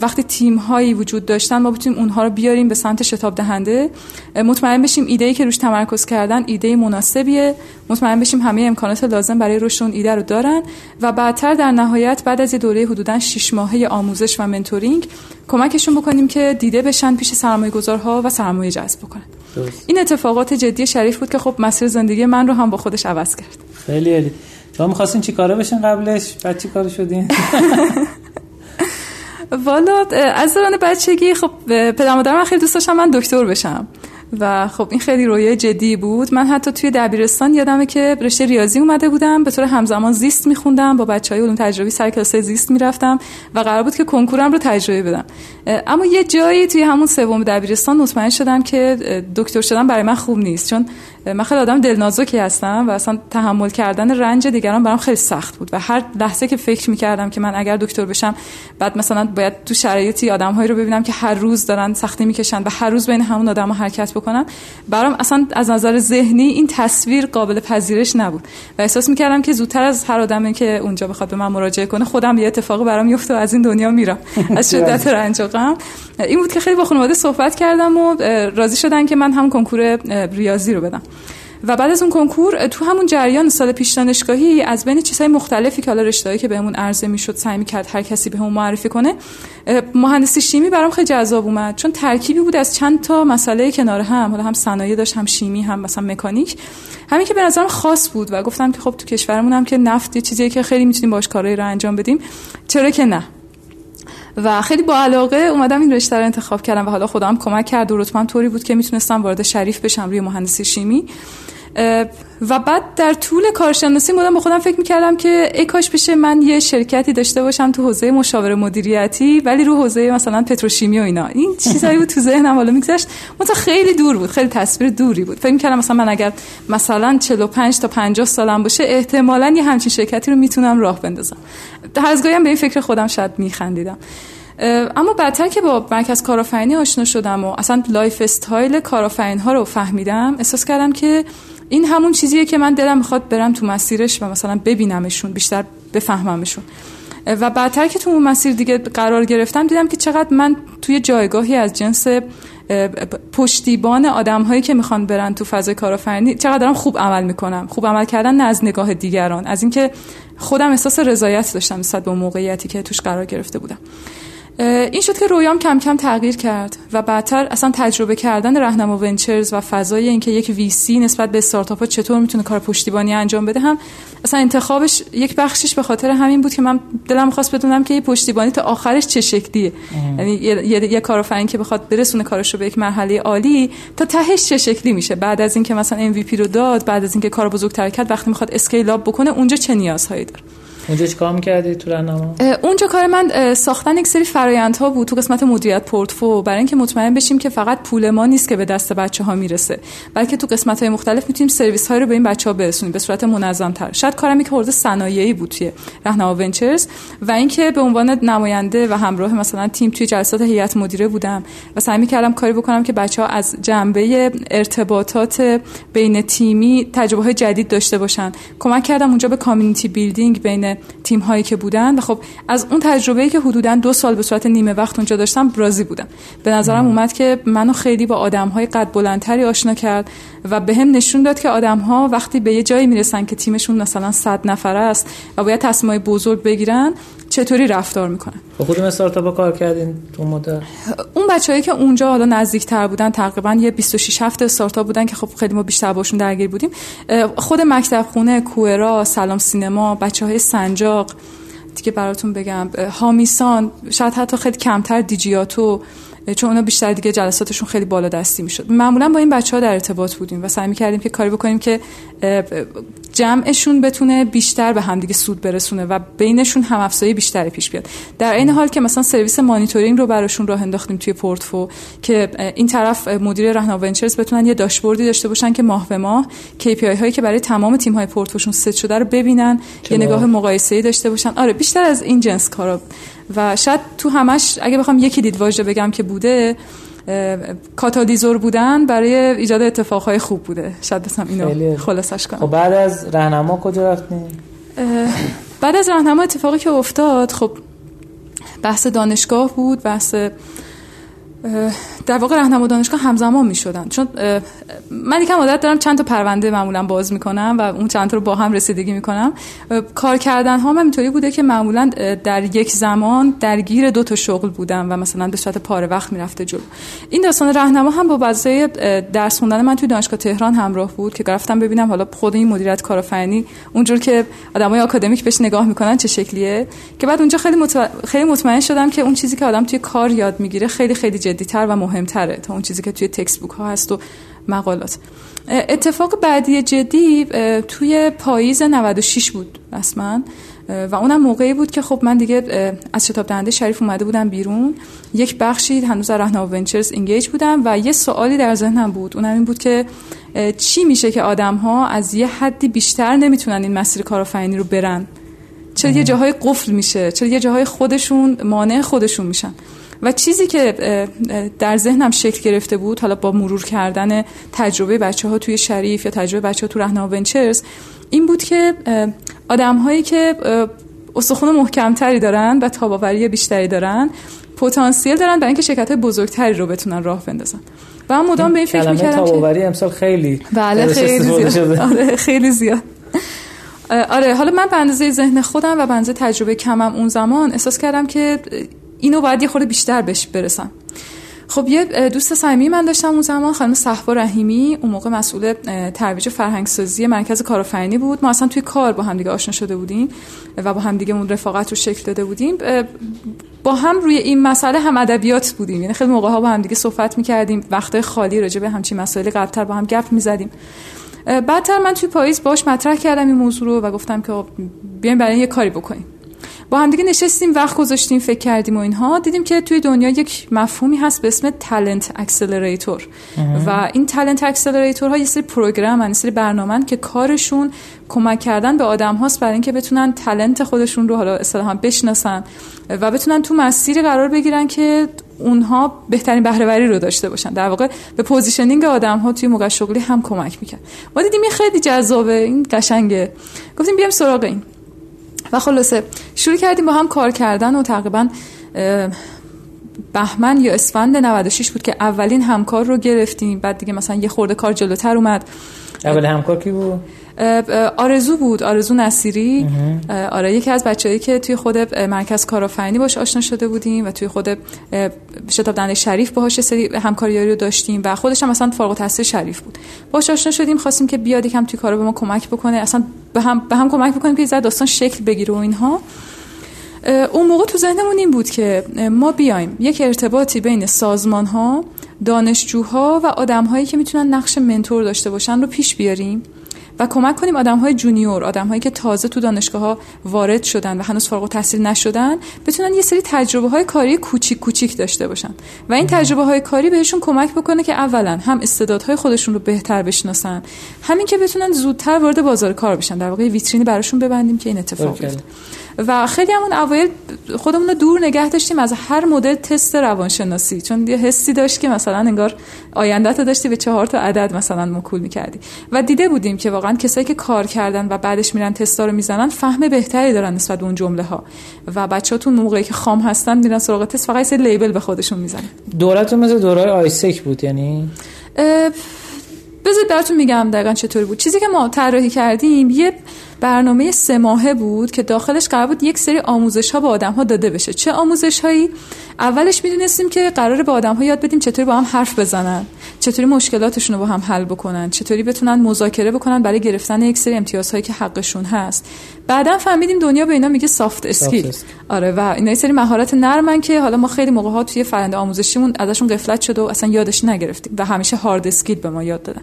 وقتی تیم هایی وجود داشتن ما بتونیم اونها رو بیاریم به سمت شتاب دهنده. مطمئن بشیم ایده ای که روش تمرکز کردن ایده مناسبیه. مطمئن بشیم همه امکانات لازم برای رشد اون ایده رو دارن و بعدتر در نهایت بعد از یه دوره حدودا 6 ماهه آموزش و منتورینگ کمکشون بکنیم که دیده بشن پیش سرمایه گذارها و سرمایه جذب بکنن. این اتفاقات جدی شریف بود که خب مسیر زندگی من رو هم با خودش عوض کرد. خیلی عالی. شما می‌خواستین چیکاره بشین قبلش؟ بعد چیکار شدین؟ والا از دوران بچگی خب پدر مادرم خیلی دوست داشتم من دکتر بشم. و خب این خیلی رویه جدی بود. من حتی توی دبیرستان یادمه که رشته ریاضی اومده بودم. به طور همزمان زیست میخوندم. با بچه های علوم تجربی سر کلاس زیست می‌رفتم و قرار بود که کنکورم رو تجربه بدم. اما یه جایی توی همون سوم دبیرستان مطمئن شدم که دکتر شدن برای من خوب نیست. چون من خیلی آدم دلنازکی هستم و اصلا تحمل کردن رنج دیگران برام خیلی سخت بود و هر لحظه که فکر می‌کردم که من اگر دکتر بشم بعد مثلا باید تو شرایطی آدمهایی رو ببینم که هر روز دارن سختی می‌کشن و هر روز بین همون آدم ها حرکت بکنم برام اصلا از نظر ذهنی این تصویر قابل پذیرش نبود و احساس می‌کردم که زودتر از هر آدمی که اونجا بخواد به من مراجعه کنه خودم یه اتفاقی برام میفته و از این دنیا میرم. از شدت رنج و غم. این بود که خیلی با خانواده صحبت کردم و راضی شدن که من هم کنکور ریاضی رو بدم. و بعد از اون کنکور تو همون جریان سال پیش دانشگاهی از بین چیزهای مختلفی که حالا رشته‌ای که بهمون عرضه می‌شد سعی می‌کرد هر کسی بهمون معرفی کنه مهندسی شیمی برام خیلی جذاب اومد. چون ترکیبی بود از چند تا مسئله کنار هم حالا هم صنایع داشت هم شیمی هم مثلا مکانیک. همین که به نظرم خاص بود و گفتم که خب تو کشورمون هم که نفت یه چیزیه که خیلی می‌تونیم باش کارایی رو انجام بدیم. چرا که نه؟ و خیلی با علاقه اومدم این رشته رو انتخاب کردم و حالا خودم کمک کرد و رتبم طوری بود که می‌تونستم وارد شریف بشم روی مهندسی شیمی. و بعد در طول کارشناسی مدام با خودم فکر می‌کردم که ای کاش بشه من یه شرکتی داشته باشم تو حوزه مشاور مدیریتی ولی رو حوزه مثلا پتروشیمی و اینا. این چیزایی بود تو ذهنم حالا میگذشت. مثلا خیلی دور بود خیلی تصویر دوری بود. فکر می‌کردم مثلا من اگر مثلا 45 تا 50 سالم باشه احتمالا یه همچین شرکتی رو می‌تونم راه بندازم. از هم به این فکر خودم شاید میخندیدم. اما بعدتر که با مرکز کارآفرینی آشنا شدم و اصلا lifestyle کارآفرین ها رو فهمیدم احساس کردم که این همون چیزیه که من دلم می‌خواد برم تو مسیرش و مثلا ببینمشون بیشتر بفهممشون. و بعدتر که تو اون مسیر دیگه قرار گرفتم دیدم که چقدر من توی جایگاهی از جنس پشتیبان آدم هایی که می‌خوان برن تو فضای کارآفرینی چقدر دارم خوب عمل می‌کنم. خوب عمل کردن نه از نگاه دیگران از اینکه خودم احساس رضایت داشتم نسبت به موقعیتی که توش قرار گرفته بودم. این شد که رویام کم کم تغییر کرد و بعدتر اصلا تجربه کردن رهنما ونچرز و فضای اینکه یک ویسی نسبت به استارتاپ ها چطور می‌تونه کار پشتیبانی انجام بده هم اصلا انتخابش یک بخشش به خاطر همین بود که من دلم خواست بدونم که این پشتیبانی تا آخرش چه شکلیه. یعنی یه, یه،, یه کارآفرین که بخواد برسونه کارش رو به یک مرحله عالی تا تهش چه شکلی میشه؟ بعد از اینکه مثلا MVP رو داد بعد از اینکه کار بزرگتر کرد وقتی می‌خواد اسکیل اپ بکنه اونجا چه نیازهایی داره؟ اونجا چیکار می‌کردی تو راهنما؟ اونجا کار من ساختن یک سری فرآیندها بود تو قسمت مدیریت پورتفو. برای اینکه مطمئن بشیم که فقط پول ما نیست که به دست بچه ها می‌رسه بلکه تو قسمت های مختلف می‌تونیم سرویس های رو به این بچه ها برسونیم به صورت منظم تر شاید کارم یک حوزه صنایعی بود توی راهنما ونچرز و اینکه به عنوان نماینده و همراه مثلا تیم توی جلسات هیئت مدیره بودم و سعی می‌کردم کاری بکنم که بچه ها از جنبه ارتباطات بین تیمی تجربه های جدید داشته باشن. کمک کردم اونجا به کامیونیتی بیلدینگ بین تیم هایی که بودن. و خب از اون تجربه‌ای که حدودا دو سال به صورت نیمه وقت اونجا داشتم راضی بودم. به نظرم اومد که منو خیلی با آدم های قد بلندتری آشنا کرد و به هم نشون داد که آدم ها وقتی به یه جایی می‌رسن که تیمشون مثلا 100 نفر است و باید تصمیمای بزرگ بگیرن چطوری رفتار می‌کنن با خودم استارتاپ کار کردین تو مدت؟ اون بچه‌ای که اونجا حالا نزدیکتر بودن تقریبا یه 26 هفته استارتاپ بودن که خب خیلی ما بیشتر باشون درگیر بودیم. خود مکتب خونه کوئرا سلام سینما بچه های سنجاق دیگه براتون بگم هامیسان شاید حتی خیلی کمتر دیجیاتو. چون اونا بیشتر دیگه جلساتشون خیلی بالا دستی می‌شد. معمولا با این بچه ها در ارتباط بودیم و سعی می‌کردیم که کاری بکنیم که جمعشون بتونه بیشتر به همدیگه سود برسونه و بینشون هم افزایی بیشتری پیش بیاد. در این حال که مثلا سرویس مانیتورینگ رو براشون راه انداختیم توی پورتفو که این طرف مدیر رهنما ونچرز بتونن یه داشبوردی داشته باشن که ماه به ماه KPI هایی که برای تمام تیم های پورتفوشون ست شده رو ببینن یه نگاه مقایسه‌ای داشته باشن. آره بیشتر از این جنس کارا. و شاید تو همش اگه بخوام یکی کلید واژه بگم که بوده کاتالیزور بودن برای ایجاد اتفاقهای خوب بوده. شاید بسم اینو خلاصش کنم. خب بعد از راهنما کجا رفتین بعد از راهنما اتفاقی که افتاد خب بحث دانشگاه بود بحث در واقع راهنما دانشگاه همزمان می شدن چون من یکم عادت دارم چند تا پرونده معمولا باز می‌کنم و اون چند تا رو با هم رسیدگی می‌کنم. کار کردن ها اینطوری بوده که معمولا در یک زمان درگیر دو تا شغل بودم و مثلا به صورت پاره وقت می‌رفته جلو. این داستان راهنما هم با بازه درس خوندن من توی دانشگاه تهران همراه بود که رفتم ببینم حالا خود این مدیریت کارآفرینی اونجور که آدمای آکادمیک بهش نگاه می‌کنن چه شکلیه. که بعد اونجا خیلی خیلی مطمئن شدم که اون چیزی که آدم توی کار یاد می‌گیره خیلی خیلی جدیتر و مهمتره تا اون چیزی که توی تکست بوک ها هست و مقالات. اتفاق بعدی جدی توی پاییز 96 بود اصلا و اونم موقعی بود که خب من دیگه از شتاب دهنده شریف اومده بودم بیرون. یک بخشی هنوز در رهنا ونچرز اینگیج بودم و یه سوالی در ذهنم بود. اونم این بود که چی میشه که آدم ها از یه حدی بیشتر نمی‌تونن این مسیر کارآفرینی رو برن؟ چرا یه جاهای قفل میشه؟ چرا یه جاهای خودشون مانع خودشون میشن؟ و چیزی که در ذهنم شکل گرفته بود حالا با مرور کردن تجربه بچه ها توی شریف یا تجربه بچه ها تو رهنا ونچرز این بود که آدم هایی که استخون محکمتری دارن و تاباوری بیشتری دارن پتانسیل دارن برای اینکه شرکت های بزرگتری رو بتونن راه بندازن. و من مدام به این فکر می‌کردم تاباوری امسال خیلی بله خیلی زیاد. آره خیلی زیاد. آره حالا من به اندازه ذهن خودم و به اندازه تجربه کمم اون زمان احساس کردم که اینو باید یه خورده بیشتر بهش برسم. خب یه دوست صمیمی من داشتم اون زمان خانم صحبا رحیمی اون موقع مسئول ترویج فرهنگسازی مرکز کارآفرینی بود. ما اصلا توی کار با هم دیگه آشنا شده بودیم و با هم دیگه اون رفاقت رو شکل داده بودیم. با هم روی این مسئله هم ادبیات بودیم. یعنی خیلی موقع ها با هم دیگه صحبت می‌کردیم وقت خالی راجع به همچین مسائلی قبلتر با هم گپ می‌زدیم. بعدتر من توی پاییز باش مطرح کردم این موضوع رو و گفتم که بیایم برای یه کاری بکنیم. با هم دیگه نشستیم وقت گذاشتیم فکر کردیم و اینها. دیدیم که توی دنیا یک مفهومی هست به اسم talent accelerator و این talent accelerator ها یه سری program یه سری برنامه که کارشون کمک کردن به آدم هاست برای اینکه بتونن talent خودشون رو حالا اصطلاحا بشناسن و بتونن تو مسیری قرار بگیرن که اونها بهترین بهره‌وری رو داشته باشن. در واقع به positioning آدم ها توی موقعیت شغلی هم کمک می‌کرد. ما دیدیم این خیلی جذابه این قشنگه. گفتیم بیام سراغ این. و خلاصه شروع کردیم با هم کار کردن و تقریبا بهمن یا اسفند 96 بود که اولین همکار رو گرفتیم. بعد دیگه مثلا یه خورده کار جلوتر اومد. اول همکار کی بود؟ آرزو بود آرزو نصیری. آره یکی از بچه‌ای که توی خود مرکز کارآفرینی باش آشنا شده بودیم و توی خود شتاب دنده شریف باهاش سری همکاریاری رو داشتیم و خودش هم مثلا فارغ التحصیل شریف بود. باش آشنا شدیم خواستیم که بیاد یکم توی کارو به ما کمک بکنه اصلا به هم به هم کمک بکنیم که داستان شکل بگیره و اینها. اون موقع تو ذهنمون این بود که ما بیایم یک ارتباطی بین سازمان ها دانشجوها و آدم هایی که می‌تونن نقش منتور داشته باشن رو پیش بیاریم. و کمک کنیم آدم های جونیور آدم هایی که تازه تو دانشگاه ها وارد شدن و هنوز فارغ التحصیل نشدن بتونن یه سری تجربه های کاری کوچیک کوچیک داشته باشن. و این تجربه های کاری بهشون کمک بکنه که اولا هم استعدادهای خودشون رو بهتر بشناسن همین که بتونن زودتر وارد بازار کار بشن. در واقع ویترینی براشون ببندیم که این اتفاق بیفته. و خیلی همون اوایل خودمون رو دور نگه داشتیم از هر مدل تست روانشناسی. چون یه حسی داشت که مثلا انگار آینده تو داشتی به چهار تا عدد مثلا مکول می‌کردی. و دیده بودیم که واقعا کسایی که کار کردن و بعدش میرن تستا رو می‌زنن فهم بهتری دارن نسبت به اون جمله ها و بچه‌ها موقعی که خام هستن میرن سراغ تست فقط سه لیبل به خودشون می‌زنن. دورتون مثل دوره آیسک بود یعنی؟ بذار براتون میگم دقیقا چطوری بود. چیزی که ما طراحی کردیم یه برنامه سه ماهه بود که داخلش قرار بود یک سری آموزش ها به آدم ها داده بشه. چه آموزش هایی اولش می‌دونستیم که قرار به آدم ها یاد بدیم چطوری با هم حرف بزنن چطوری مشکلاتشون رو با هم حل بکنن چطوری بتونن مذاکره بکنن برای گرفتن یک سری امتیازهایی که حقشون هست. بعدا فهمیدیم دنیا به اینا میگه soft skill آره و اینا یه سری مهارت نرمن که حالا ما خیلی موقع ها توی فرآیند آموزشیمون ازشون غفلت شده و اصلا یادش نگرفتیم و همیشه hard skill به ما یاد دادن.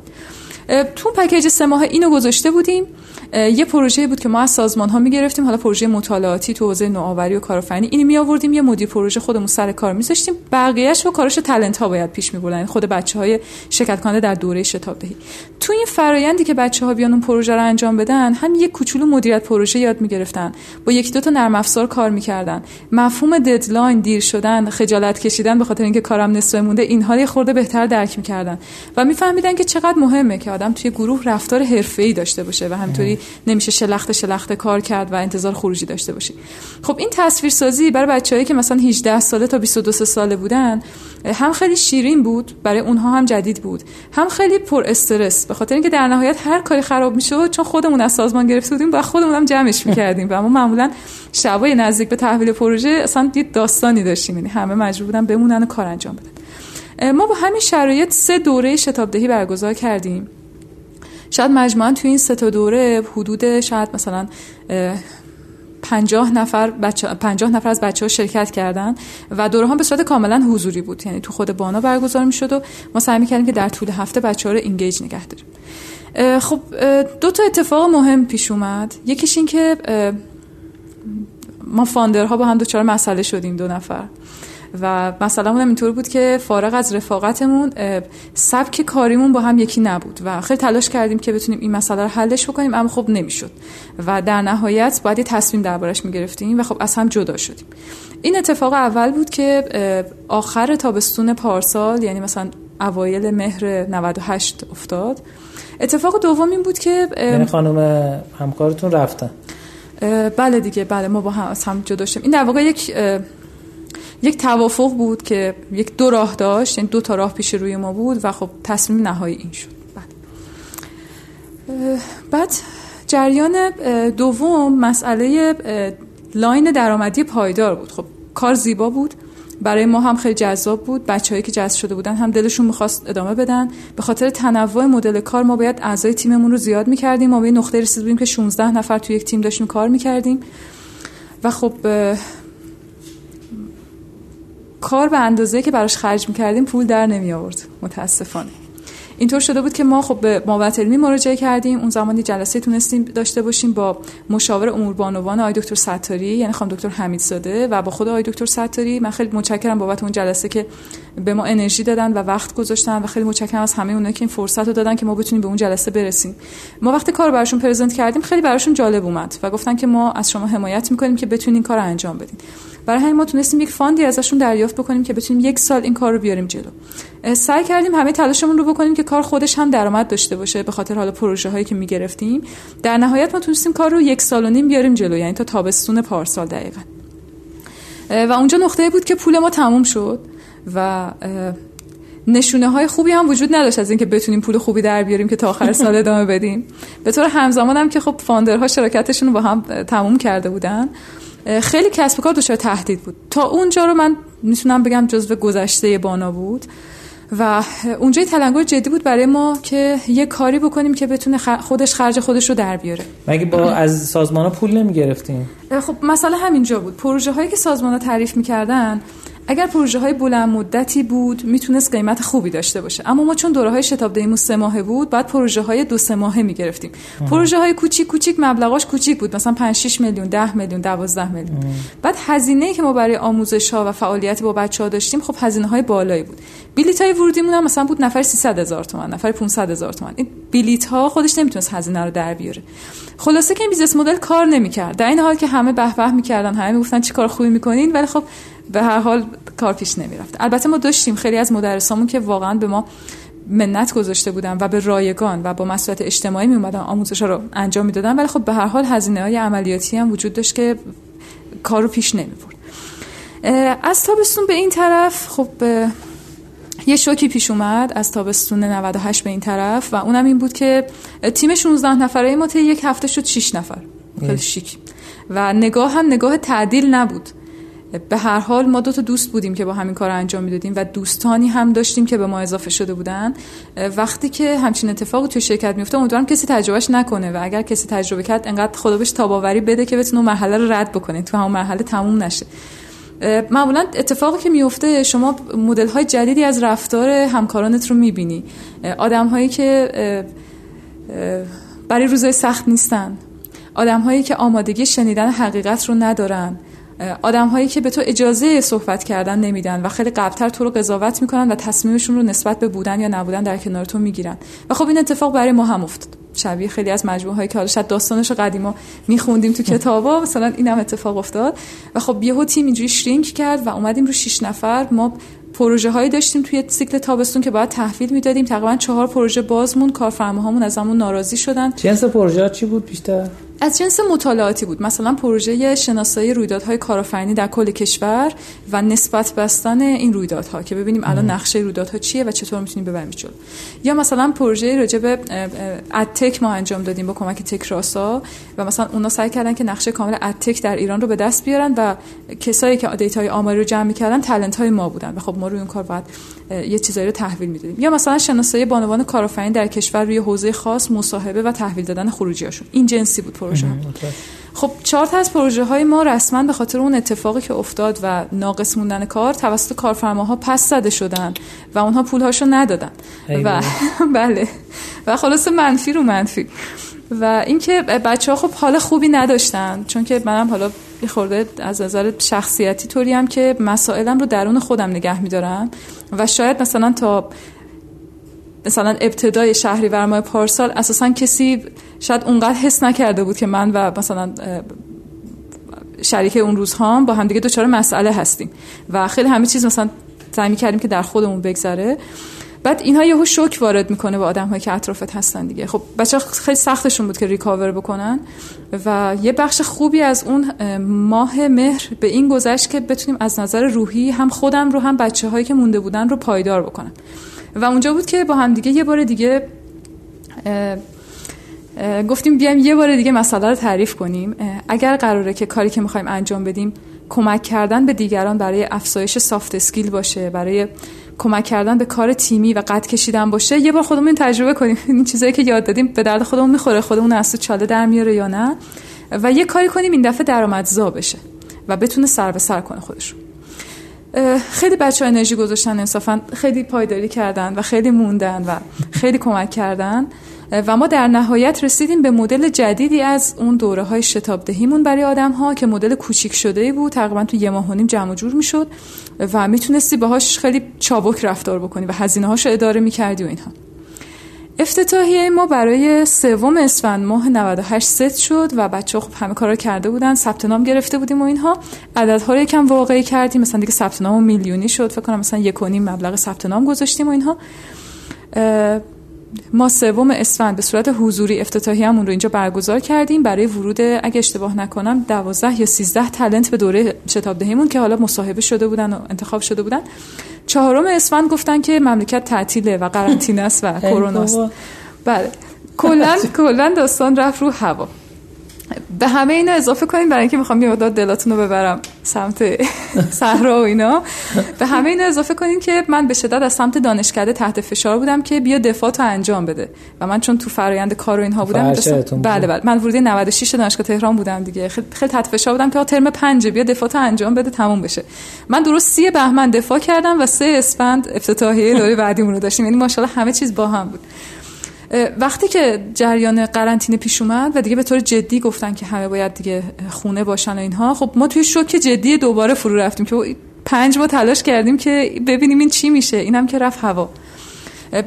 تو package سه ماه اینو گذاشته بودیم. یه پروژه بود که ما از سازمان ها می‌گرفتیم حالا پروژه مطالعاتی تو حوزه نوآوری و کارآفرینی اینو می آوردیم یه مدیر پروژه خودمون سر کار میذاشتیم. بقیه‌اش با کارش talent ها باید پیش میبردن یعنی خود بچه های شرکت کننده در دوره شتاب دهی تو این فرایندی که بچه ها بیان اون پروژه رو انجام بدن هم یه کوچولو مدیریت پروژه یاد می‌گرفتن. با یکی دو تا نرم افزار کار می‌کردن. مفهوم deadline دیر شدن خجالت کشیدن به خاطر اینکه کارم نصف مونده اینها یه خورده بهتر درک می‌کردن. و میفهمیدن که چقدر مهمه که آدم توی گروه رفتار حرفه‌ای داشته باشه و همینطوری نمیشه شلخت شلخت کار کرد و انتظار خروجی داشته باشه خب این تصویرسازی برای بچه‌هایی که مثلا 18 ساله تا 22 ساله بودن هم خیلی شیرین بود برای اونها هم جدید بود. هم خیلی پر استرس. به خاطر اینکه در نهایت هر کاری خراب می‌شد چون خودمون از سازمان گرفته بودیم و خودمون هم جمعش می‌کردیم. و ما معمولا شبای نزدیک به تحویل پروژه اصلا یه داستانی داشتیم. یعنی همه مجبور بودن بمونن و کار انجام بدن. ما با همین شرایط سه دوره شتابدهی برگزار کردیم. شاید مجموعا توی این سه تا دوره حدود شاید مثلا پنجاه نفر بچه پنجاه نفر از بچه ها شرکت کردن و دوره ها به صورت کاملا حضوری بود. یعنی تو خود بانا برگزار می شد و ما سعی کردیم که در طول هفته بچه ها رو اینگیج نگه داریم. خب دو تا اتفاق مهم پیش اومد. یکیش این که ما فاندرها با هم دوچار مسئله شدیم دو نفر. و مثلا اینطور بود که فارغ از رفاقتمون سبک کاریمون با هم یکی نبود و خیلی تلاش کردیم که بتونیم این مسئله رو حلش بکنیم اما خب نمی‌شد و در نهایت باید یه تصمیم دربارش می‌گرفتیم و خب از هم جدا شدیم. این اتفاق اول بود که آخر تابستون پارسال یعنی مثلا اوایل مهر 98 افتاد. اتفاق دوم این بود که یعنی خانم همکارتون رفتن. بله دیگه بله ما با هم از هم جدا شدیم. این در واقع یک یک توافق بود که یک دو راه داشت یعنی دو تا راه پیش روی ما بود و خب تصمیم نهایی این شد. بعد. بعد جریان دوم مسئله لاین درآمدی پایدار بود. خب کار زیبا بود. برای ما هم خیلی جذاب بود. بچههایی که جذب شده بودن هم دلشون می‌خواست ادامه بدن. به خاطر تنوع مدل کار ما باید اعضای تیممون رو زیاد می‌کردیم. ما به نقطه رسید بودیم که 16 نفر تو یک تیم داشتیم کار می‌کردیم. و خب کار به اندازه که براش خرج می‌کردیم پول در نمی آورد متاسفانه. اینطور شده بود که ما خب به ماوت علمی مراجعه کردیم. اون زمانی جلسه تونستیم داشته باشیم با مشاور امور بانوان آقای دکتر ستاری یعنی خانم دکتر حمیدزاده و با خود آقای دکتر ستاری. من خیلی متشکرم بابت اون جلسه که به ما انرژی دادن و وقت گذاشتن و خیلی متشکرم از همه اونایی که این فرصت رو دادن که ما بتونیم به اون جلسه برسیم. ما وقتی کار براشون پرزنت کردیم خیلی براشون جالب اومد و گفتن که ما از شما حمایت می‌کنیم که بتونین کار رو انجام بدین. برای همین ما تونستیم یک فاندی ازشون دریافت بکنیم که بتونیم یک سال این کار رو بیاریم جلو. سعی کردیم همه تلاشمون رو بکنیم که کار خودش هم درآمد داشته باشه به خاطر حالا پروژه هایی که می‌گرفتیم. در نهایت ما تونستیم کار رو یک سال و نیم بیاریم جلو یعنی تا تابستون پارسال دقیقا. و اونجا نقطه بود که پول ما تموم شد. و نشونه های خوبی هم وجود نداشت از اینکه بتونیم پول خوبی در بیاریم که تا آخر سال ادامه بدیم. به طور همزمان هم که خب فاندرها شراکتشون رو با هم تموم کرده بودن خیلی کسب کار دچار تهدید بود. تا اونجا رو من می‌تونم بگم جزو گذشته بانا بود. و اونجا تلنگر جدی بود برای ما که یه کاری بکنیم که بتونه خودش خرج خودش رو در بیاره. مگه با از سازمان ها پول نمی گرفتیم خب مسئله همینجا بود. پروژه هایی که سازمان ها تعریف می‌کردن اگر پروژه های بلند مدتی بود می‌تونست قیمت خوبی داشته باشه. اما ما چون دوره های شتاب دهیمون سه ماهه بود بعد پروژه های دو سه ماهه می‌گرفتیم. پروژه های کوچیک کوچیک مبلغاش کوچیک بود. مثلا 5 6 میلیون 10 میلیون 12 میلیون. بعد هزینه که ما برای آموزش ها و فعالیت با بچه ها داشتیم خب هزینه های بالایی بود. بلیط های ورودیمون هم مثلا بود نفر 300 هزار تومان نفر 500 هزار تومان. این بلیت ها خودش نمی‌تونست هزینه رو در بیاره. خلاصه که این business model کار نمی‌کرد. در این حال که همه به به می‌کردن همه می‌گفتن چی کار خوبی می‌کنین ولی خب به هر حال کار پیش نمی‌رفت. البته ما داشتیم خیلی از مدرسامون که واقعا به ما منت گذاشته بودن و به رایگان و با مسئولیت اجتماعی می اومدن آموزش رو انجام می‌دادن ولی خب به هر حال هزینه های عملیاتی هم وجود داشت که کار رو پیش نمی از تابستون به این طرف خب یه شوکی پیش اومد از تابستون 98 به این طرف و اونم این بود که تیم 16 نفره ما یک هفته شد 6 نفر. خیلی شیک. و نگاه هم نگاه تعدیل نبود. به هر حال ما دو تا دوست بودیم که با همین کار انجام می‌دادیم و دوستانی هم داشتیم که به ما اضافه شده بودن. وقتی که همچین اتفاقی تو شرکت میفته امیدوارم کسی تجربهش نکنه و اگر کسی تجربه کرد انقدر خدا بهش تاباوری بده که بتونه مرحله رو رد بکنه. تو همون مرحله تموم نشه. معمولا اتفاقی که میفته شما مدل های جدیدی از رفتار همکارانت رو می‌بینی. آدم هایی که برای روزای سخت نیستن. آدم هایی که آمادگی شنیدن حقیقت رو ندارن. آدم هایی که به تو اجازه صحبت کردن نمیدن و خیلی قبلتر تو رو قضاوت می‌کنن و تصمیمشون رو نسبت به بودن یا نبودن در کنار تو می‌گیرن. و خب این اتفاق برای ما هم افتاد. شبیه خیلی از مجموعه هایی که حالا شاید داستانش قدیما میخوندیم تو کتابا مثلا این هم اتفاق افتاد. و خب یهو تیم اینجوری شرینک کرد و اومدیم رو 6 نفر. ما پروژه هایی داشتیم توی سیکل تابستون که باید تحویل می‌دادیم. تقریبا چهار پروژه بازمون کارفرماهامون ازمون ناراضی شدن. جنس پروژه چی بود بیشتر؟ از جنس مطالعاتی بود. مثلا پروژه شناسایی رویدادهای کارآفرینی در کل کشور و نسبت بستن این رویدادها که ببینیم الان نقشه رویدادها چیه و چطور می‌تونیم ببریم جلو. یا مثلا پروژه راجع به edtech ما انجام دادیم با کمک تکراسا و مثلا اونا سعی کردن که نقشه کامل edtech در ایران رو به دست بیارن و کسایی که data ی آماری رو جمع می‌کردن talent های ما بودن. و خب ما روی اون کار بعد یه چیزایی رو تحویل می‌دادیم. یا مثلا شناسایی بانوان کارآفرین در کشور روی حوزه خاص مصاحبه و تحویل دادن خروجیاشون این جنسی بود پروژه خب چهار تا از پروژه های ما رسما به خاطر اون اتفاقی که افتاد و ناقص موندن کار توسط کارفرماها پس زده شدن و اونها پولهاشو ندادن. و بله. و خلاص منفی رو منفی. و اینکه بچه ها خب حال خوبی نداشتن چون که منم حالا خورده از نظر شخصیتی طوری هم که مسائلم رو درون خودم نگه میدارم. و شاید مثلا تا مثلا ابتدای شهری ماه پارسال اساسا کسی شاید اونقدر حس نکرده بود که من و مثلا شریک اون روزها با هم دیگه دوچار مسئله هستیم. و خیلی همه چیز مثلا سعی کردیم که در خودمون بگذره. بعد اینها یهو شوک وارد می‌کنه با آدم که اطرافت هستن دیگه. خب بچه خیلی سختشون بود که ریکاور بکنن و یه بخش خوبی از اون ماه مهر به این گذشت که بتونیم از نظر روحی هم خودم رو هم بچه هایی که مونده بودن رو پایدار بکنم. و اونجا بود که با هم دیگه یه بار دیگه گفتیم بیایم یه بار دیگه مسئله رو تعریف کنیم. اگر قراره که کاری که می‌خوایم انجام بدیم کمک کردن به دیگران برای افزایش سافت اسکیل باشه برای کمک کردن به کار تیمی و قد کشیدن باشه. یه بار خودمون تجربه کنیم. این چیزایی که یاد دادیم به درد خودمون می‌خوره. خودمون از تو چاله در میاره یا نه؟ و یه کاری کنیم این دفعه درآمدزا بشه و بتونه سر به سر کنه خودشون خیلی بچه ها انرژی گذاشتن انصافا خیلی پایداری کردن و خیلی موندن و خیلی کمک کردن. و ما در نهایت رسیدیم به مدل جدیدی از اون دوره های شتاب دهیمون برای آدم ها که مدل کوچیک شده بود. تقریبا تو یه ماه و جمع جور می‌شد و می‌تونستی باهاش خیلی چابک رفتار بکنی و هزینه هاشو اداره می‌کردی و اینها. افتتاحیه ما برای سوم اسفند ماه 98 ست شد و بچه خب همه کارا کرده بودن ثبت نام گرفته بودیم و اینها. عددها رو یکم واقعی کردیم مثلا دیگه ثبت نام میلیونی شد فکر کنم مثلا یک و نیم مبلغ ثبت نام گذاشتیم و اینها. ما سوم اسفند به صورت حضوری افتتاحی همون رو اینجا برگزار کردیم. برای ورود اگه اشتباه نکنم 12 یا 13 تلنت به دوره شتاب دهیمون که حالا مصاحبه شده بودن و انتخاب شده بودن. چهارم اسفند گفتن که مملکت تعطیله و قرنطینه است و کرونا است. بله. کلا کلا داستان رفت رو هوا. به همه اینا اضافه کنیم برای اینکه می‌خوام یه مقدار دلاتون رو ببرم. سمت صحرا و اینا. به همه اینا اضافه کنیم که من به شدت از سمت دانشکده تحت فشار بودم که بیا دفاع تو انجام بده. و من چون تو فرایند کار و اینها بودم بله بله. من ورودی 96 دانشگاه تهران بودم دیگه. خیلی تحت فشار بودم که ترم 5 بیا دفاع تو انجام بده تموم بشه. من درست سی بهمن دفاع کردم و سه اسفند افتتاحیه دوره بعدیمون رو داشتیم. یعنی ماشاءالله همه چیز با هم بود. وقتی که جریان قرنطینه پیش اومد و دیگه به طور جدی گفتن که همه باید دیگه خونه باشن و اینها خب ما توی شوک جدی دوباره فرو رفتیم که پنج ما تلاش کردیم که ببینیم این چی میشه. اینم که رفت هوا.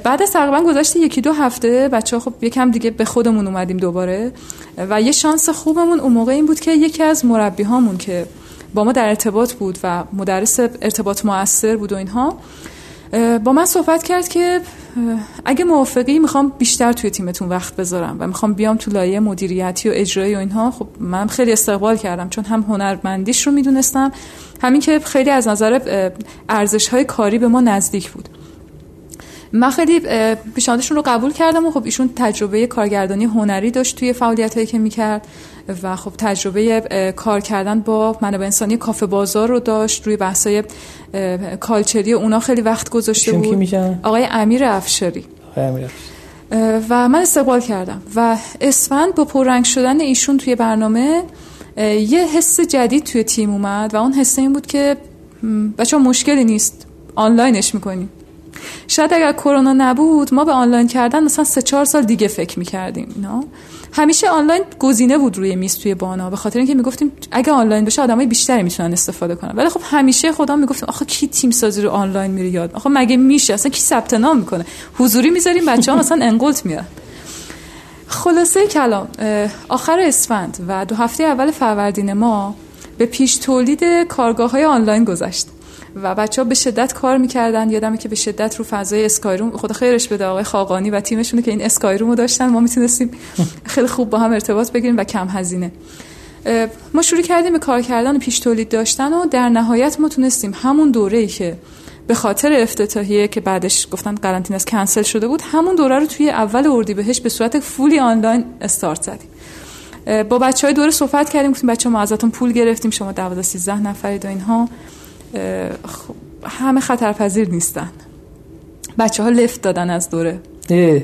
بعد از تقریبا گذشت یکی دو هفته بچه ها خب یکم دیگه به خودمون اومدیم دوباره و یه شانس خوبمون اون موقع این بود که یکی از مربی هامون که با ما در ارتباط بود و مدرس ارتباط موثر بود و اینها با من صحبت کرد که اگه موافقی می‌خوام بیشتر توی تیمتون وقت بذارم و می‌خوام بیام تو لایه مدیریتی و اجرایی و اینها. خب من خیلی استقبال کردم چون هم هنرمندیش رو می‌دونستم همین که خیلی از نظر ارزش های کاری به ما نزدیک بود. من خیلی پیشنهادشون رو قبول کردم و خب ایشون تجربه کارگردانی هنری داشت توی فعالیت هایی که می‌کرد. و خب تجربه کار کردن با منابع انسانی کافه بازار رو داشت. روی بحثای کالچری اونا خیلی وقت گذاشته بود. آقای امیر افشاری. و من استقبال کردم. و اسفند با پررنگ شدن ایشون توی برنامه یه حس جدید توی تیم اومد و اون حس این بود که بچه مشکلی نیست. آنلاینش می‌کنیم. شاید اگر کرونا نبود ما به آنلاین کردن مثلا سه چهار سال دیگه فکر می‌کردیم اینا همیشه آنلاین گزینه بود روی میز توی بانا به خاطر اینکه می‌گفتیم اگه آنلاین بشه آدمای بیشتری می‌تونن استفاده کنن. ولی خب همیشه خدا می‌گفتیم آخه کی تیم سازی رو آنلاین میره یاد؟ آخه مگه میشه؟ اصلا کی ثبت نام می‌کنه؟ حضوری می‌ذاریم بچه‌ها مثلا انقلت میاد. خلاصه کلام آخر اسفند و دو هفته اول فروردین ما به پیش تولید کارگاه های آنلاین گذشت. و بچه ها به شدت کار می‌کردن. یادمه که به شدت رو فضای اسکایروم خدا خیرش بده آقای خاقانی و تیمشونه که این اسکایروم رو داشتن. ما می‌تونستیم خیلی خوب با هم ارتباط بگیریم و کم هزینه. ما شروع کردیم به کار کردن و پیش تولید داشتن و در نهایت ما تونستیم همون دوره ای که به خاطر افتتاحیه که بعدش گفتن قرنطینه کنسل شده بود همون دوره رو توی اول اردیبهشت به صورت فولی آنلاین استارت زدیم. با بچه های دوره صحبت کردیم گفتیم بچه ما ازتون پول گرفتیم شما 12 13 نفرید و اینها. همه خطرپذیر نیستن. بچه ها لفت دادن از دوره.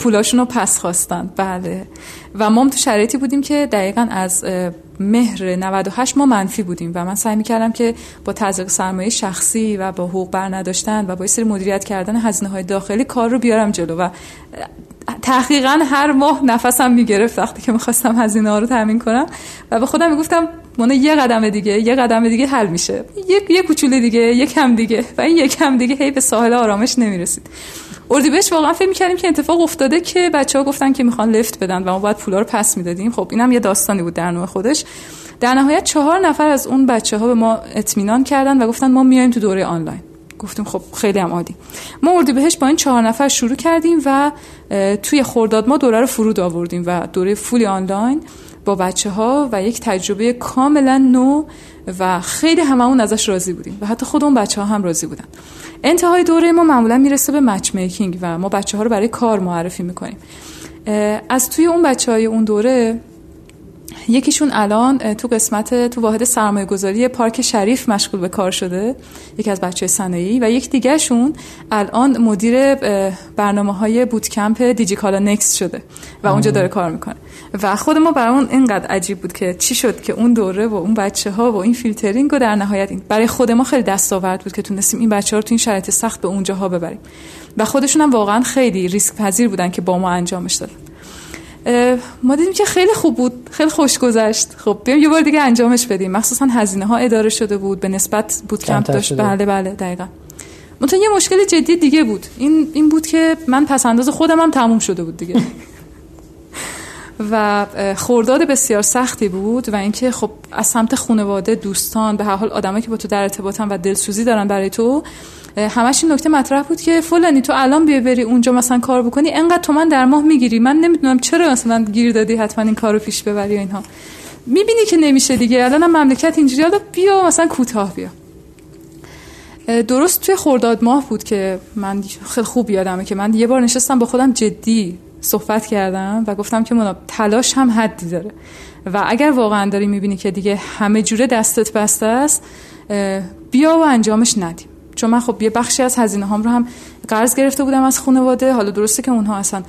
پولاشون رو پس خواستن. بله. و ما تو شرایطی بودیم که دقیقا از مهر 98 ما منفی بودیم و من سعی می‌کردم که با تزریق سرمایه شخصی و با حقوق بر نداشتن و با سری مدیریت کردن هزینه های داخلی کار رو بیارم جلو و تحقیقا هر ماه نفسم می‌گرفت وقتی که می‌خواستم هزینه ها رو تامین کنم و به خودم می‌گفتم مونه یه قدم دیگه یه قدم دیگه حل میشه. یک یه کوچولو دیگه یک کم دیگه. و این یک کم دیگه هی به ساحل آرامش نمی‌رسید. اردیبهشت واقعا فکر می‌کردیم که اتفاق افتاده که بچه ها گفتن که می‌خوان لفت بدن و ما باید پولا رو پس می‌دادیم. خب اینم یه داستانی بود در نوع خودش. در نهایت چهار نفر از اون بچه ها به ما اطمینان کردن و گفتن ما میایم تو دوره آنلاین. گفتیم خب خیلی هم عادی. ما بهش با این چهار نفر شروع کردیم و توی خورداد ما دوره رو فرود آوردیم و دوره فولی آنلاین. با بچه ها و یک تجربه کاملا نو و خیلی هممون ازش راضی بودیم و حتی خود اون بچه ها هم راضی بودن. انتهای دوره ما معمولا می‌رسه به مچ میکینگ و ما بچه ها رو برای کار معرفی می‌کنیم. از توی اون بچه های اون دوره یکیشون الان تو قسمت تو واحد سرمایه گذاری پارک شریف مشغول به کار شده یکی از بچه صنایعی و یک دیگهشون الان مدیر برنامه های bootcamp دیجیکالا نکست شده و اونجا داره کار می‌کنه. و خود ما برامون اینقدر عجیب بود که چی شد که اون دوره و اون بچه ها و این فیلترینگ و در نهایت این برای خود ما خیلی دستاورد بود که تونستیم این بچه ها رو تو این شرایط سخت به اونجاها ببریم. و خودشون هم واقعا خیلی ریسک پذیر بودن که با ما انجامش دادن. ما دیدیم که خیلی خوب بود خیلی خوش گذشت. خب بیام یه بار دیگه انجامش بدیم. مخصوصا هزینه ها اداره شده بود به نسبت بود کمپ داشت. بله بله دقیقا. منتها یه مشکل جدی دیگه بود. این این بود که من پس انداز خودم هم تموم شده بود دیگه. و خورداد بسیار سختی بود و اینکه خب از سمت خانواده دوستان به هر حال آدمایی که با تو در ارتباطن و دلسوزی دارن برای تو همش این نکته مطرح بود که فلانی تو الان بیا بری اونجا مثلا کار بکنی انقدر تو من در ماه می‌گیری. من نمی‌دونم چرا مثلا گیر دادی حتما این کارو پیش ببری اینها. می‌بینی که نمیشه دیگه. الان مملکت اینجوری. حالا بیا مثلا کوتاه بیا. درست توی خرداد ماه بود که من خیلی خوب یادمه که من یه بار نشستم با خودم جدی صحبت کردم و گفتم که منا تلاش هم حدی داره. و اگر واقعا داری می‌بینی که دیگه همه جوره دستت بسته است بیا و انجامش ندیم. چون من خب یه بخشی از هزینه هام رو هم قرض گرفته بودم از خانواده. حالا درسته که اونها اصلا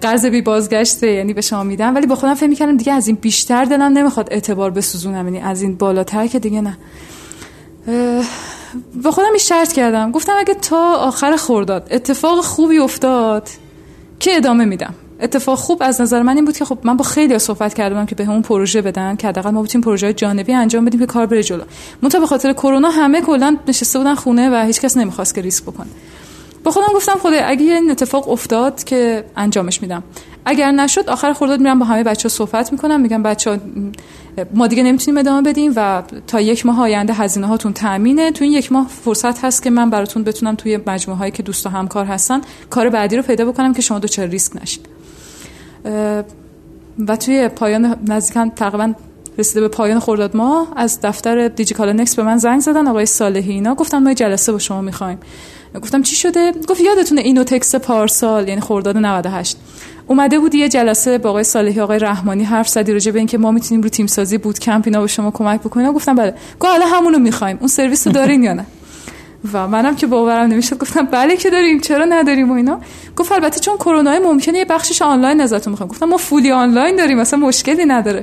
قرض بی بازگشته یعنی به شما میدم ولی با خودم فکر می‌کردم دیگه از این بیشتر دلم نمی‌خواد اعتبار بسوزونم یعنی از این بالاتر که دیگه نه. با خودم این شرط کردم. گفتم اگه تا آخر خورداد اتفاق خوبی افتاد که ادامه میدم. اتفاق خوب از نظر من این بود که خب من با خیلی صحبت کردم که به همون پروژه بدن که حداقل ما بتونیم پروژه جانبی انجام بدیم که کار بره جلو. منتها به خاطر کرونا همه کلا نشسته بودن خونه و هیچکس نمی‌خواست که ریسک بکنه. با خودم گفتم خدا اگه این اتفاق افتاد که انجامش میدم. اگر نشد آخر خرداد میرم با همه بچه صحبت می‌کنم میگم بچه ما دیگه نمی‌تونیم ادامه بدیم و تا یک ماه آینده هزینه هاتون تامینه تو این یک ماه فرصت هست که من براتون بتونم توی مجموعه هایی که دوست و همکار هستن کار بعدی رو پیدا بکنم که شما چه ریسک نشید. و توی پایان نزدیکا تقریبا رسیده به پایان خرداد ماه از دفتر دیجیکال نکس به من زنگ زدن آقای صالحی. اینا گفتن ما جلسه با شما می‌خوایم. گفتم چی شده؟ گفت یادتونه اینو تکس پارسال یعنی خرداد 98 اومده بود یه جلسه با آقای صالحی آقای رحمانی حرف زدی راجع به اینکه ما می‌تونیم رو تیم سازی بود کمپ اینا به شما کمک بکنیم. گفتم بله. گفت حالا همونو می‌خوایم. اون سرویس رو دارین یا نه؟ و منم که باورم نمی‌شد. گفتم بله که داریم چرا نداریم و اینا. گفت البته چون کرونا ممکنه یه بخشش آنلاین ازتون می‌خوام گفتم ما فولی آنلاین داریم اصلا مشکلی نداره.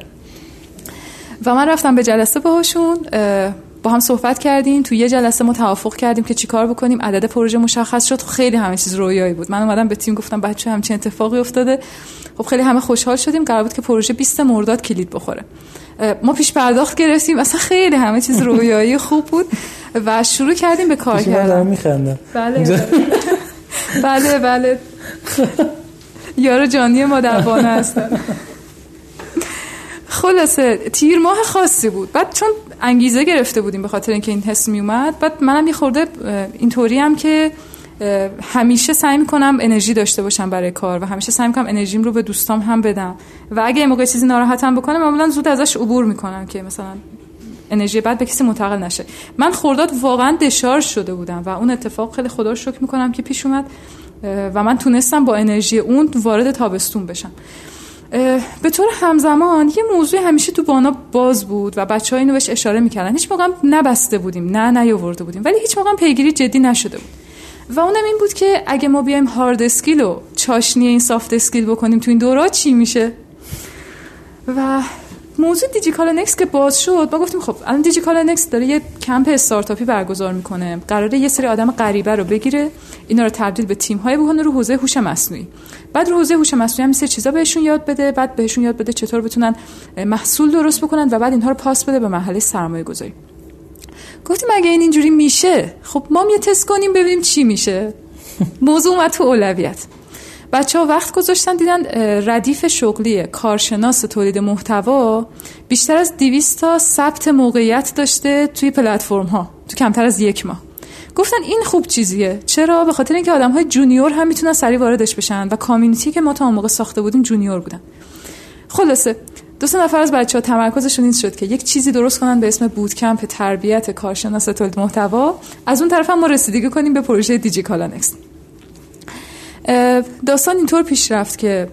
و من رفتم به جلسه باهاشون با هم صحبت کردیم. تو یه جلسه ما توافق کردیم که چیکار بکنیم. عدد پروژه مشخص شد. خیلی همه چیز رویایی بود. من اومدم به تیم گفتم بچه همچین اتفاقی افتاده. خب خیلی همه خوشحال شدیم. قرار بود که پروژه 20 مرداد کلید بخوره. ما پیش پرداخت گرفتیم. اصلا خیلی همه چیز رویایی خوب بود و شروع کردیم به کار کردن. میخندم. بله. بله بله. یارو جانی مادربانه هستن خلاصه تیر ماه خاصی بود. بعد چون انگیزه گرفته بودیم به خاطر اینکه این حس می اومد بعد منم یه خورده اینطوری هم که همیشه سعی می‌کنم انرژی داشته باشم برای کار و همیشه سعی می‌کنم انرژیم رو به دوستام هم بدم. و اگه یه موقع چیزی ناراحتم بکنم معمولا زود ازش عبور می‌کنم که مثلا انرژی بعد به کسی منتقل نشه. من خورداد واقعا دشارژ شده بودم و اون اتفاق خیلی خدا رو شکر می‌کنم که پیش اومد و من تونستم با انرژی اون وارد تابستون بشم. به طور همزمان یه موضوع همیشه تو بانا باز بود و بچه ها اینو بهش اشاره می‌کردن. هیچ موقع نبسته بودیم نه نیاورده بودیم. ولی هیچ موقع پیگیری جدی نشده بود. و اونم این بود که اگه ما بیایم hard skill و چاشنی این soft skill بکنیم تو این دورات چی میشه؟ و موضوع دیجیکال نکس که باز شد ما گفتیم خب الان دیجیکال نکس داره یه کمپ استارتاپی برگزار می‌کنه. قراره یه سری آدم غریبه رو بگیره اینا رو تبدیل به تیم های بکنه رو حوزه هوش مصنوعی. بعد رو حوزه هوش مصنوعی هم سه چیزا بهشون یاد بده بعد بهشون یاد بده چطور بتونن محصول درست بکنن و بعد اینها رو پاس بده به محله سرمایه گذاری گفتیم اگه این اینجوری میشه خب ما یه تست کنیم ببینیم چی میشه. موضوع اومد تو اولویت. بچه ها وقت گذاشتن دیدن ردیف شغلی کارشناس تولید محتوا. بیشتر از 200 تا ثبت موقعیت داشته توی پلتفرم ها تو کمتر از یک ماه. گفتن این خوب چیزیه. چرا؟ به خاطر اینکه آدم های junior هم می‌تونن سریع واردش بشن و community که ما تا موقع ساخته بودیم junior بودن. خلاصه دو سه نفر از بچه ها تمرکزشون این شد که یک چیزی درست کنن به اسم bootcamp تربیت کارشناس تولید محتوا. از اون طرف هم ما رسیدگی کنیم به پروژه دیجیکالا نکست داستان اینطور پیش رفت که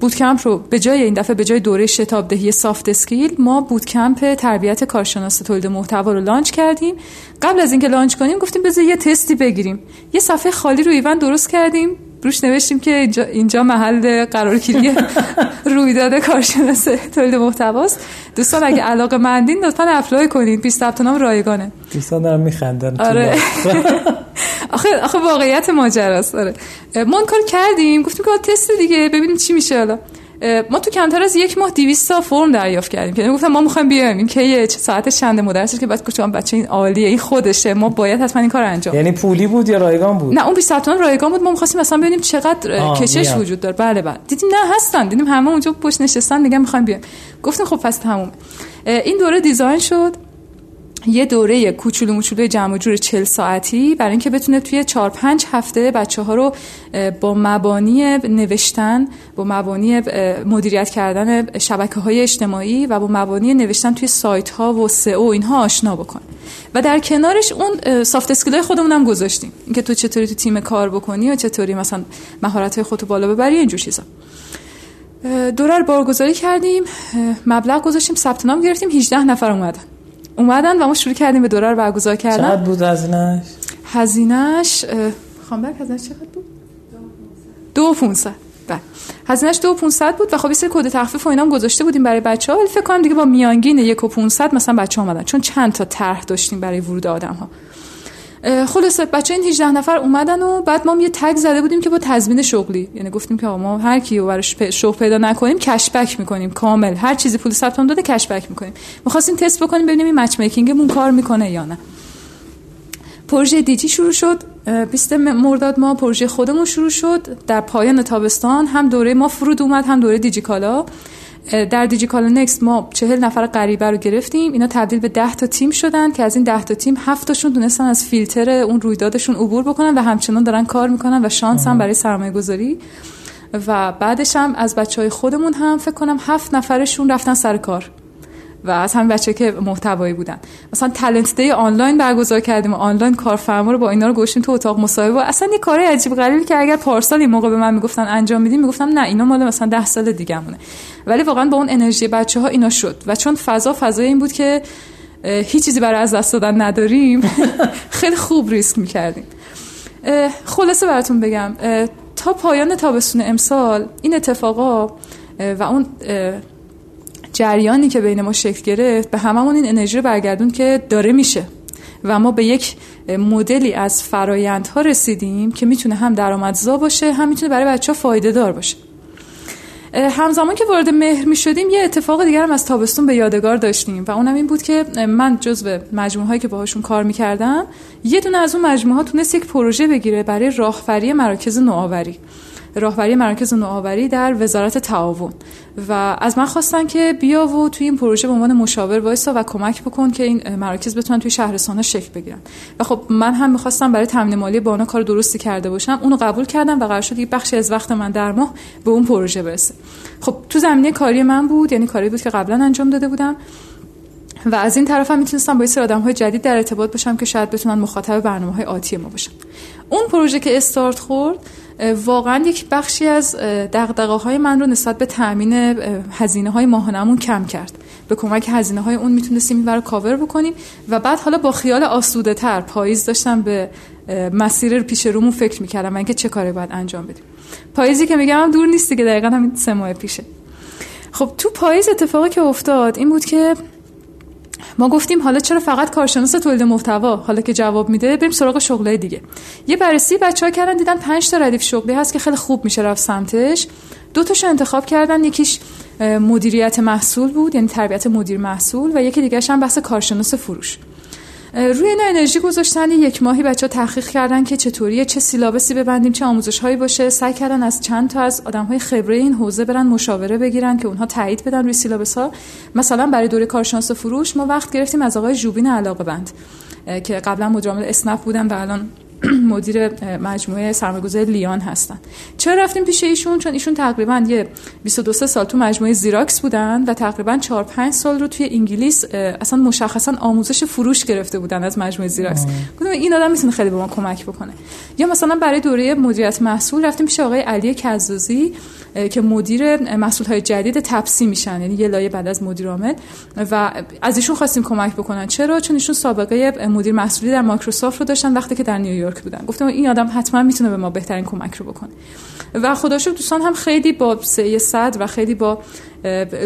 bootcamp رو به جای این دفعه به جای دوره شتاب دهی soft skill ما bootcamp تربیت کارشناس تولید محتوا رو launch کردیم. قبل از اینکه launch کنیم گفتیم بذار یه تستی بگیریم. یه صفحه خالی رو ایوند درست کردیم. روش نوشتیم که اینجا, محل قرارگیری رویداد کارشناس تولید محتواست. دوستان اگه علاقه مندین لطفا اپلای کنید 20 ثبت نام رایگانه. دوستان دارن میخندن آره. آخه آخه واقعیت ماجراست. آره. ما کار کردیم. گفتیم که تست دیگه. ببینیم چی میشه حالا. ما تو کمتر از یک ماه 200 تا فرم دریافت کردیم. که گفتم ما می‌خوایم بیایم. این که ساعت چند مدرسه که بعد گفتم بچه این عالیه این خودشه. ما باید حتما این کار انجام یعنی پولی بود یا رایگان بود؟ نه اون 20 تا رایگان بود. ما می‌خواستیم مثلا ببینیم چقدر کشش وجود داره. بله بله. دیدیم نه هستن. دیدیم همه اونجا پشت نشستن دیگه می‌خوایم بیایم. گفتیم خب پس تموم این دوره دیزاین شد. یه دوره کوچولو موچولو جمع جور 40 ساعتی برای اینکه بتونه توی 4 5 هفته بچه ها رو با مبانی نوشتن با مبانی مدیریت کردن شبکه های اجتماعی و با مبانی نوشتن توی سایت ها و سئو اینها آشنا بکن. و در کنارش اون سافت اسکیل خودمون هم گذاشتیم. اینکه تو چطوری تو تیم کار بکنی و چطوری مثلا مهارت های خودتو بالا ببری اینجور چیزا. دوره رو بارگذاری کردیم مبلغ گذاشتیم ثبت نام گرفتیم 18 نفر اومدن. اومدن و ما شروع کردیم به دوره رو برگزار کردن. چقدر بود هزینهش؟ هزینهش خواهم برک هزینهش چقدر بود؟ دو پونصد بله. هزینهش دو پونصد بود و خب یه کد تخفیف و اینا هم گذاشته بودیم برای بچه ها ولی فکر کنم دیگه با میانگین یک و پونصد مثلا بچه ها اومدن. چون چند تا طرح داشتیم برای ورود آدم ها خلاصه بچه این 18 نفر اومدن و بعد ما یه تگ زده بودیم که با تضمین شغلی. یعنی گفتیم که ما هر کی رو براش شغل پیدا نکنیم کشبک می‌کنیم کامل. هر چیزی پول ثبت داده کشبک می‌کنیم. می‌خواستیم تست بکنیم ببینیم این مچ میکینگمون کار می‌کنه یا نه. پروژه دیجی شروع شد 20 مرداد ما پروژه خودمون شروع شد. در پایان تابستان هم دوره ما فرود اومد هم دوره دیجیکالا. در دیجیکالا نکست ما چهل نفر غریبه رو گرفتیم. اینا تبدیل به 10 تا تیم شدن که از این 10 تا تیم 7 تاشون دونستن از فیلتر اون رویدادشون عبور بکنن و همچنان دارن کار می‌کنن و شانس هم برای سرمایه گذاری و بعدش هم از بچه های خودمون هم فکر کنم هفت نفرشون رفتن سر کار. و از همین بچه که محتوایی بودن. مثلا تالنت دی آنلاین برگزار کردیم و آنلاین کارفرما رو با اینا رو گوشیم تو اتاق مصاحبه اصلا یه کاری عجیب غریبی که اگر پارسال این موقع به من می‌گفتن انجام میدیم می‌گفتم نه اینا مال مثلا ده سال دیگه‌مونه. ولی واقعا با اون انرژی بچه ها اینا شد و چون فضا فضای این بود که هیچ چیزی برای از دست دادن نداریم خیلی خوب ریسک می‌کردیم. خلاصه براتون بگم تا پایان تابستون امسال این اتفاقا و اون جریانی که بین ما شکل گرفت به هممون این انرژی رو برگردون که داره میشه. و ما به یک مدلی از فرایندها رسیدیم که می‌تونه هم درآمدزا باشه هم می‌تونه برای بچه ها فایده دار باشه همزمان که وارد مهر می شدیم یه اتفاق دیگر هم از تابستون به یادگار داشتیم و اونم این بود که من جزو مجموعه هایی که باهاشون کار می‌کردم یه دونه از اون مجموعه ها تونست یک پروژه بگیره برای راهبری مراکز نوآوری. راهبری مرکز نوآوری در وزارت تعاون. و از من خواستن که بیا و توی این پروژه به عنوان مشاور وایسا و کمک بکن که این مراکز بتونن توی شهرستان شکل بگیرن. و خب من هم می‌خواستم برای تامین مالی بانا کار درستی کرده باشم. اونو قبول کردم و قرار شد یک بخشی از وقت من در ماه به اون پروژه برسه. خب تو زمینه کاری من بود یعنی کاری بود که قبلا انجام داده بودم. و از این طرف هم می‌تونستم با سری آدم های جدید در ارتباط باشم که شاید بتونن مخاطب برنامه های آتی ما باشن. اون پروژه که استارت خورد واقعا یک بخشی از دقدقه های من رو نسبت به تامین هزینه های ماهانمون کم کرد. به کمک هزینه های اون می‌تونستیم این رو کاور بکنیم و بعد حالا با خیال آسوده تر پاییز داشتم به مسیر پیش رومون فکر می‌کردم و اینکه چه کاری باید انجام بدیم. پاییزی که میگم دور نیست که دقیقا همین سه ماه پیشه. خب تو پاییز اتفاقی که افتاد این بود که ما گفتیم حالا چرا فقط کارشناس تولید محتوا؟ حالا که جواب میده بریم سراغ شغلای دیگه. یه بررسی بچه‌ها کردن دیدن 5 تا ردیف شغلی هست که خیلی خوب میشه رفت سمتش. دو تاشو انتخاب کردن یکیش مدیریت محصول بود یعنی تربیت مدیر محصول و یکی دیگه هم بحث کارشناس فروش. روی اینا انرژی گذاشتن یک ماهی بچه ها تحقیق کردن که چطوری چه سیلابسی ببندیم چه آموزش هایی باشه. سعی کردن از چند تا از آدم های خبره این حوزه برن مشاوره بگیرن که اونها تایید بدن روی سیلابس ها مثلا برای دوره کارشناس فروش ما وقت گرفتیم از آقای جوبین علاقه بند که قبلا مدیر اسنپ بودن و الان مدیر مجموعه سرمایه‌گذاری لیان هستن. چرا رفتیم پیش ایشون؟ چون ایشون تقریبا یه 22 سال تو مجموعه زیراکس بودن و تقریبا 4 5 سال رو توی انگلیس اصلا مشخصا آموزش فروش گرفته بودن از مجموعه زیراکس. گفتم این آدم می‌تونه خیلی به ما کمک بکنه. یا مثلا برای دوره مدیریت محصول رفتیم پیش آقای علی کزازی که مدیر محصول های جدید تپسی میشن. یعنی یه لایه بعد از مدیر عامل. و از ایشون خواستیم کمک بکنن. چرا؟ چون ایشون سابقه مدیر محصولی در مایکروسافت رو داشتن وقتی که در نیویورک بودن. گفتم این آدم حتما می‌تونه به ما بهترین کمک رو بکنه. و خدا دوستان هم خیلی با سعی صد و خیلی با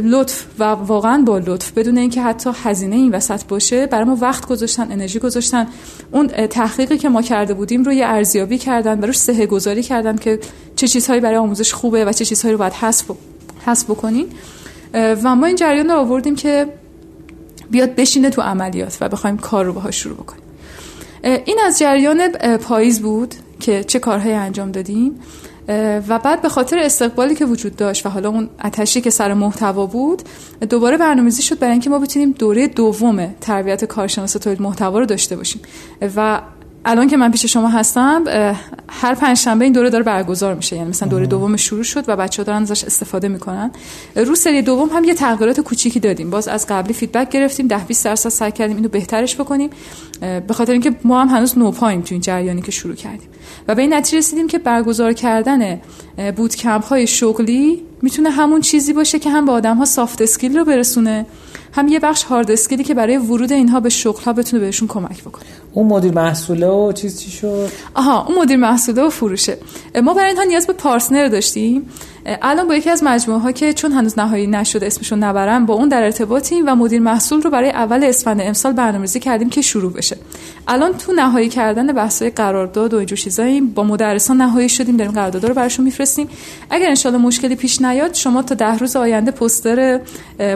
لطف و واقعا با لطف بدون اینکه حتی هزینه این وسط باشه برای ما وقت گذاشتن انرژی گذاشتن. اون تحقیقی که ما کرده بودیم رو یه ارزیابی کردن و سه گذاری کردن که چه چیزهایی برای آموزش خوبه و چه چیزهایی رو باید حذف حذف بکنین و ما این جریان رو آوردیم که بیاد بشینه تو عملیات و بخوایم کار رو باهاش شروع بکنیم. این از جریان پاییز بود که چه کارهایی انجام دادیم. و بعد به خاطر استقبالی که وجود داشت و حالا اون اتشی که سر محتوا بود دوباره برنامه‌ریزی شد برای اینکه ما بتونیم دوره دوم تربیت کارشناس تولید محتوا رو داشته باشیم. و الان که من پیش شما هستم هر پنج شنبه این دوره داره برگزار میشه. یعنی مثلا دوره دوم شروع شد و بچه‌ها دارن ازش استفاده می‌کنن. رو سری دوم هم یه تغییرات کوچیکی دادیم. باز از قبلی feedback گرفتیم 10 20 درصد سعی کردیم اینو بهترش بکنیم. به خاطر اینکه ما هم هنوز نوپایم تو این جریانی که شروع کردیم. و به این نتیجه رسیدیم که برگزار کردن bootcamp های شغلی می‌تونه همون چیزی باشه که هم به آدم ها soft skill رو برسونه. هم یه بخش هارد اسکیلی که برای ورود اینها به شغل ها بتونه بهشون کمک بکنه. اون مدیر محصوله و چیز چی شد؟ آها اون مدیر محصوله و فروشه. ما برای اینها نیاز به پارتنر داشتیم. الان با یکی از مجموعه ها که چون هنوز نهایی نشده اسمشون نبرم با اون در ارتباطیم و مدیر محصول رو برای اول اسفند امسال برنامه‌ریزی کردیم که شروع بشه. الان تو نهایی کردن بحث‌های قرارداد و اینجور چیزایی با مدرسان نهایی شدیم داریم قرارداد رو براشون میفرستیم. اگر ان مشکلی پیش نیاد شما تا ده روز آینده پوستر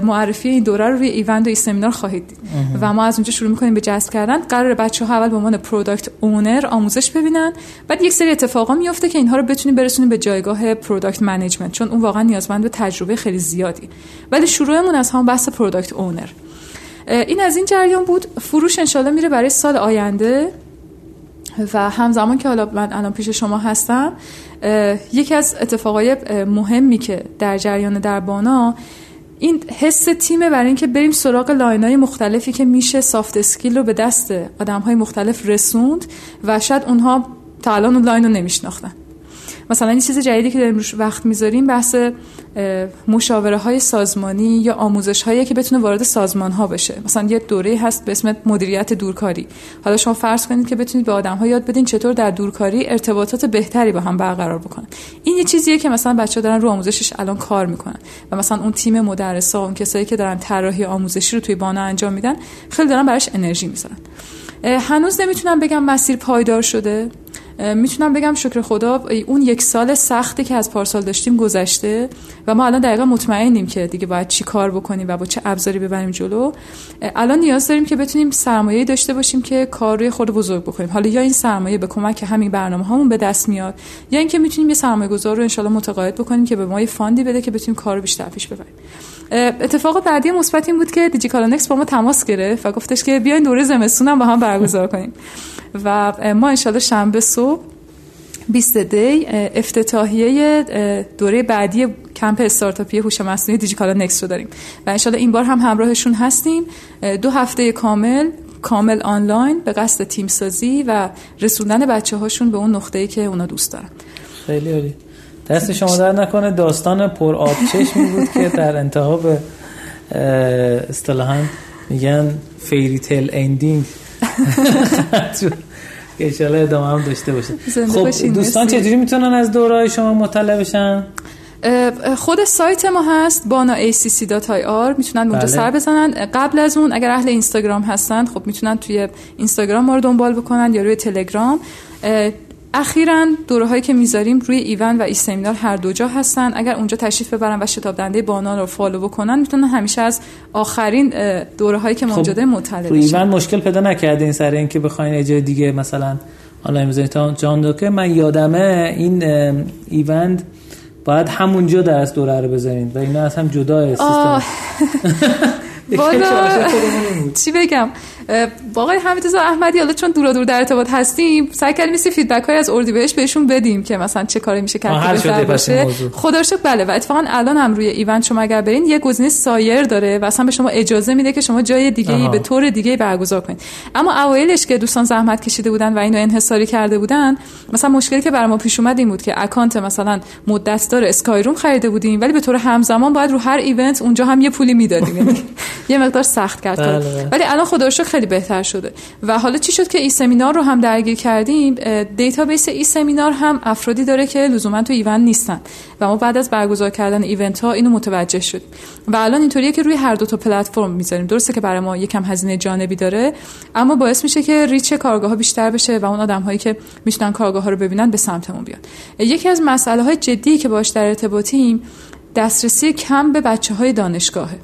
معرفی این دوره رو روی ایوند و ای سمینار خواهید دید. و ما از اونجا شروع می‌کنیم به جذب کردن. قراره بچه‌ها اول به عنوان product owner آموزش ببینن. بعد یک سری اتفاقا میفته که اینها رو بتونیم برسونیم به جایگاه product management چون اون واقعا نیازمند به تجربه خیلی زیادی. ولی شروعمون از هم بحث product owner این از این جریان بود. فروش انشالله میره برای سال آینده. و همزمان که حالا من الان پیش شما هستم یکی از اتفاقای مهمی که در جریان در بانا این حس تیمه برای اینکه بریم سراغ line های مختلفی که میشه soft skill رو به دست آدم های مختلف رسوند و شاید اونها تا الان اون line رو نمیشناختن. مثلا این چیز جدیدی که داریم روش وقت می‌ذاریم بحث مشاوره های سازمانی یا آموزش هایی که بتونه وارد سازمان ها بشه. مثلا یه دوره هست به اسم مدیریت دورکاری. حالا شما فرض کنید که بتونید به آدم ها یاد بدین چطور در دورکاری ارتباطات بهتری با هم برقرار بکنن. این یه چیزیه که مثلا بچه دارن رو آموزشش الان کار می‌کنن و مثلا اون تیم مدرسا اون کسایی که دارن طراحی آموزشی رو توی بانا انجام میدن خیلی دارن براش انرژی می‌ذارن. هنوز نمی‌تونم بگم مسیر پایدار شده. می‌تونم بگم شکر خدا اون یک سال سختی که از پارسال داشتیم گذشته و ما الان دقیقا مطمئنیم که دیگه باید چی کار بکنیم و با چه ابزاری ببریم جلو. الان نیاز داریم که بتونیم سرمایه داشته باشیم که کار روی خود بزرگ بکنیم. حالا یا این سرمایه به کمک همین برنامه هامون به دست میاد یا اینکه می‌تونیم یه سرمایه گذار رو انشالله متقاعد بکنیم که به ما یه fund ی بده که بتونیم کار بیشتر پیش ببریم. اتفاق بعدی مثبت این بود که دیجیکالا نکست با ما تماس گرفت و گفتش که بیاین دوره زمستون با هم برگزار کنیم. و ما انشالله شنبه صبح 20 دی افتتاحیه دوره بعدی کمپ استارتاپی هوش مصنوعی دیجیکالا نکست رو داریم. و انشالله این بار هم همراهشون هستیم. دو هفته کامل کامل آنلاین به قصد تیم سازی و رسوندن بچه هاشون به اون نقطه‌ای که اونا دوست دارن. خیلی عالی. دست شما در نکنه. داستان پر آب چشمی بود که در انتها به اصطلاحا میگن فیری تیل اندینگ که انشالله ادامه هم داشته باشه. خب دوستان چجوری می‌تونن از دورای شما مطلع بشن؟ خود سایت ما هست bana.acc.ir می‌تونن اونجا بله. سر بزنن. قبل از اون اگر اهل اینستاگرام هستن خب می‌تونن توی اینستاگرام ما رو دنبال بکنن یا روی تلگرام. اخیرا دوره هایی که می‌ذاریم روی ایون و ای سمینار هر دو جا هستن. اگر اونجا تشریف ببرن و شتاب دنده بانا رو فالو بکنن می‌تونن همیشه از آخرین دوره هایی که خب موجوده مطلع بشن ایون مشکل پیدا نکردین سر اینکه بخواین اجای دیگه مثلا حالا می‌ذارین. جان دوکه من یادمه این ایونت باید همونجا درس دوره رو بذارین و اینا اصلا جدا سیستم. چی بگم؟ آقای حمیدرضا احمدی حالا چون دورا دور در ارتباط هستیم سعی کردیم سی feedback های از اردیبهشت بهشون بدیم که مثلا چه کاری میشه کرد که باشه. خدا بله و اتفاقا الان هم روی ایوند شما اگر برین یه گزینه سایر داره و اصلا به شما اجازه میده که شما جای دیگه ای به طور دیگه برگزار کنید اما اوایلش که دوستان زحمت کشیده بودن و اینو انحصاری کرده بودن مثلا مشکلی که برای ما پیش اومد این بود که account مثلا مدت دار اسکای روم خریده بودیم ولی به طور همزمان باید رو هر event اونجا هم یه پولی می‌دادیم یعنی یه مقدار سخت کرد بله، بله. ولی الان خدا خیلی بهتر شده. و حالا چی شد که ای سمینار رو هم درگیر کردیم؟ database ای سمینار هم افرادی داره که لزوما تو ایوند نیستن. و ما بعد از برگزار کردن event ها اینو متوجه شد و الان اینطوریه که روی هر دو تا پلتفرم می‌ذاریم. درسته که برای ما یکم هزینه جانبی داره اما باعث میشه که reach کارگاه ها بیشتر بشه و اون آدم هایی که می‌تونن کارگاه ها رو ببینن به سمتمون بیان. یکی از مسئله های جدی که باش در ارتباطیم دسترسی کم به بچه های دانشگاهه.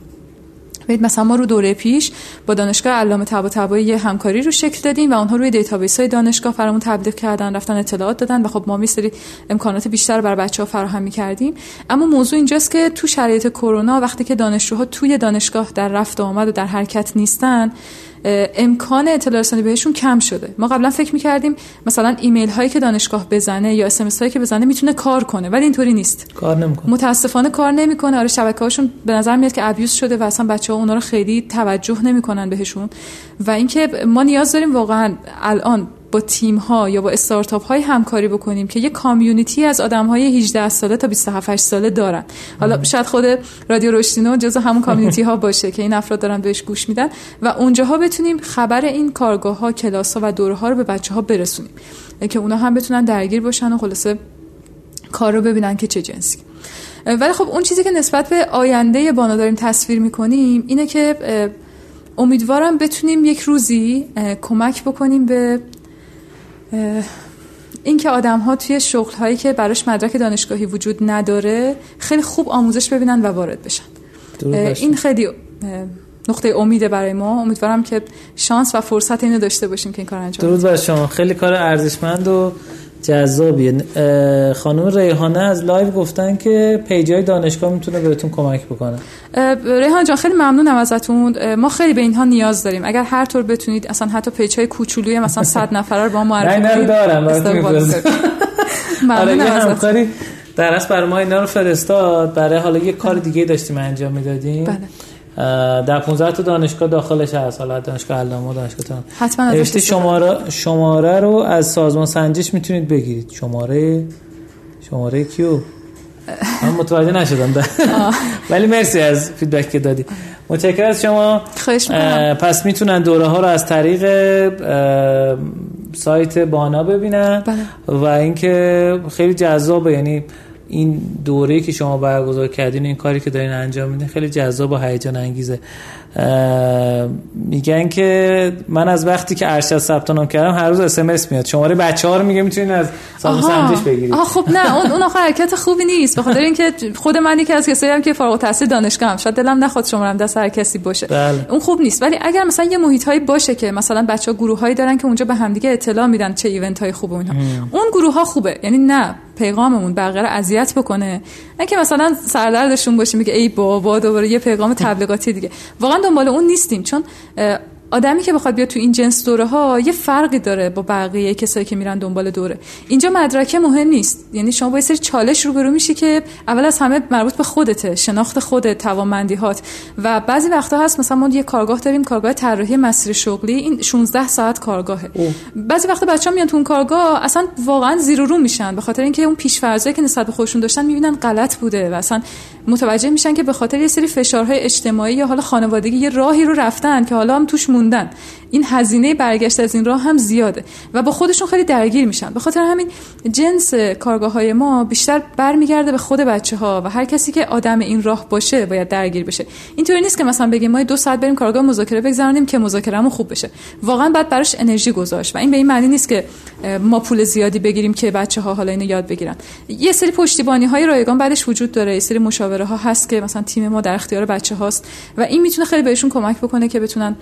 ببینید مثلا ما رو دوره پیش با دانشگاه علامه طباطبایی یه همکاری رو شکل دادیم و اونها روی database های دانشگاه برامون تبلیغ کردن رفتن اطلاعات دادن و خب ما یه سری امکانات بیشتر برای بچه‌ها فراهم می‌کردیم. اما موضوع اینجاست که تو شرایط کرونا وقتی که دانشجوها توی دانشگاه در رفت و آمد و در حرکت نیستن امکان اطلاع رسانی بهشون کم شده. ما قبلا فکر می‌کردیم مثلا ایمیل هایی که دانشگاه بزنه یا اس هایی که بزنه می‌تونه کار کنه ولی اینطوری نیست. کار نمی‌کنه. متاسفانه کار نمی‌کنه. آره شبکه هاشون به نظر میاد که abuse شده و اصلا بچه ها اونا رو خیلی توجه نمی‌کنن بهشون. و اینکه ما نیاز داریم واقعا الان با تیم ها یا با استارتاپ های همکاری بکنیم که یه کامیونیتی از آدم های 18 ساله تا 27 ساله دارن. حالا شاید خود رادیو روشتینو جزو همون کامیونیتی ها باشه که این افراد دارن بهش گوش میدن و اونجاها بتونیم خبر این کارگاه ها کلاس ها و دوره ها رو به بچه ها برسونیم. که اونا هم بتونن درگیر باشن و خلاصه کار رو ببینن که چه جنسی. ولی خب اون چیزی که نسبت به آینده بانا داریم تصویر می‌کنیم اینه که امیدوارم بتونیم یک روزی کمک بکنیم به اینکه آدم ها توی شغل هایی که براش مدرک دانشگاهی وجود نداره خیلی خوب آموزش ببینن و وارد بشن. این خیلی نقطه امیده برای ما. امیدوارم که شانس و فرصت اینو داشته باشیم که این کار انجام درود بر شما. خیلی کار ارزشمند و جذابیه. خانم ریحانه از live گفتن که page ای دانشگاه می‌تونه بهتون کمک بکنه. ریحانه جان خیلی ممنونم ازتون. ما خیلی به اینها نیاز داریم. اگر هر طور بتونید اصلا حتی پیج های کوچولوی مثلا 100 نفر رو با ما معرفی کنید. دارم ممنونم ازتون. در اصل برای ما اینا رو فرستاد. برای حالا یه کار دیگه داشتیم انجام می‌دادیم. بله. در 15 تا دانشگاه داخلش هست. حالا دانشگاه علامه دانشگاه تهران حتما نوشته شماره شماره رو از سازمان سنجش می‌تونید بگیرید. شماره شماره کیو؟ من متوجه نشدم ولی مرسی از feedback که دادی. متشکرم از شما. پس می‌تونن دوره ها رو از طریق سایت بانا ببینن بله. و اینکه خیلی جذابه. یعنی این دوره که شما برگزار کردین این کاری که دارین انجام میدین خیلی جذاب و هیجان انگیزه. میگن که من از وقتی که ارشد ثبت نام کردم هر روز اس ام اس میاد. شماره بچه ها رو میگه می‌تونین از سازمان سنجش بگیرید. آها خب نه اون اون آخر حرکت خوبی نیست. بخاطر اینکه خود من یکی از کسایی هم که فارغ التحصیل دانشگاه هم شاید دلم نخواد شمارم دست هر کسی باشه. بله. اون خوب نیست. ولی اگر مثلا یه محیط هایی باشه که مثلا بچه ها گروه هایی دارن که اونجا به همدیگه اطلاع میدن چه ایونت های خوبه اونها اون گروه ها خوبه. یعنی نه. پیغاممون بقیه اذیت بکنه. نه که مثلا سردردشون باشه میگه ای بابا دوباره یه پیغام تبلیغاتی دیگه. واقعا دنبال اون نیستیم چون آدمی که بخواد بیاد تو این جنس دوره ها یه فرقی داره با بقیه کسایی که میرن دنبال دوره. اینجا مدرکه مهم نیست. یعنی شما با یه سری چالش روبرو میشی که اول از همه مربوط به خودته شناخت خودت توانمندی هات و بعضی وقتا هست مثلا ما یه کارگاه داریم کارگاه طراحی مسیر شغلی این 16 ساعت کارگاهه. بعضی وقتا بچه‌ها میان تو اون کارگاه اصلا واقعا زیر رو میشن. به خاطر اینکه اون پیش‌فرضایی که نسبت به خودشون داشتن می‌بینن غلط بوده و اصلا متوجه میشن که به خاطر یه سری فشارهای اجتماعی یا حالا خانوادگی یه راهی رو رفتن که حالا هم توش موندن. این هزینه برگشت از این راه هم زیاده و با خودشون خیلی درگیر میشن. به خاطر همین جنس کارگاه های ما بیشتر برمیگرده به خود بچه ها و هر کسی که آدم این راه باشه باید درگیر بشه. اینطوری نیست که مثلا بگیم ما دو ساعت بریم کارگاه مذاکره بگذرونیم که مذاکرهمون خوب بشه. واقعا بعد براش انرژی گذاشت و این به این معنی نیست که ما پول زیادی بگیریم که بچه ها حالا اینو یاد بگیرن. یه سری پشتیبانی های رایگان بعدش وجود داره یه سری مشاوره ها هست که مثلا تیم ما در اختیار بچه هاست و این می‌تونه خیلی بهشون کمک بکنه که بتونن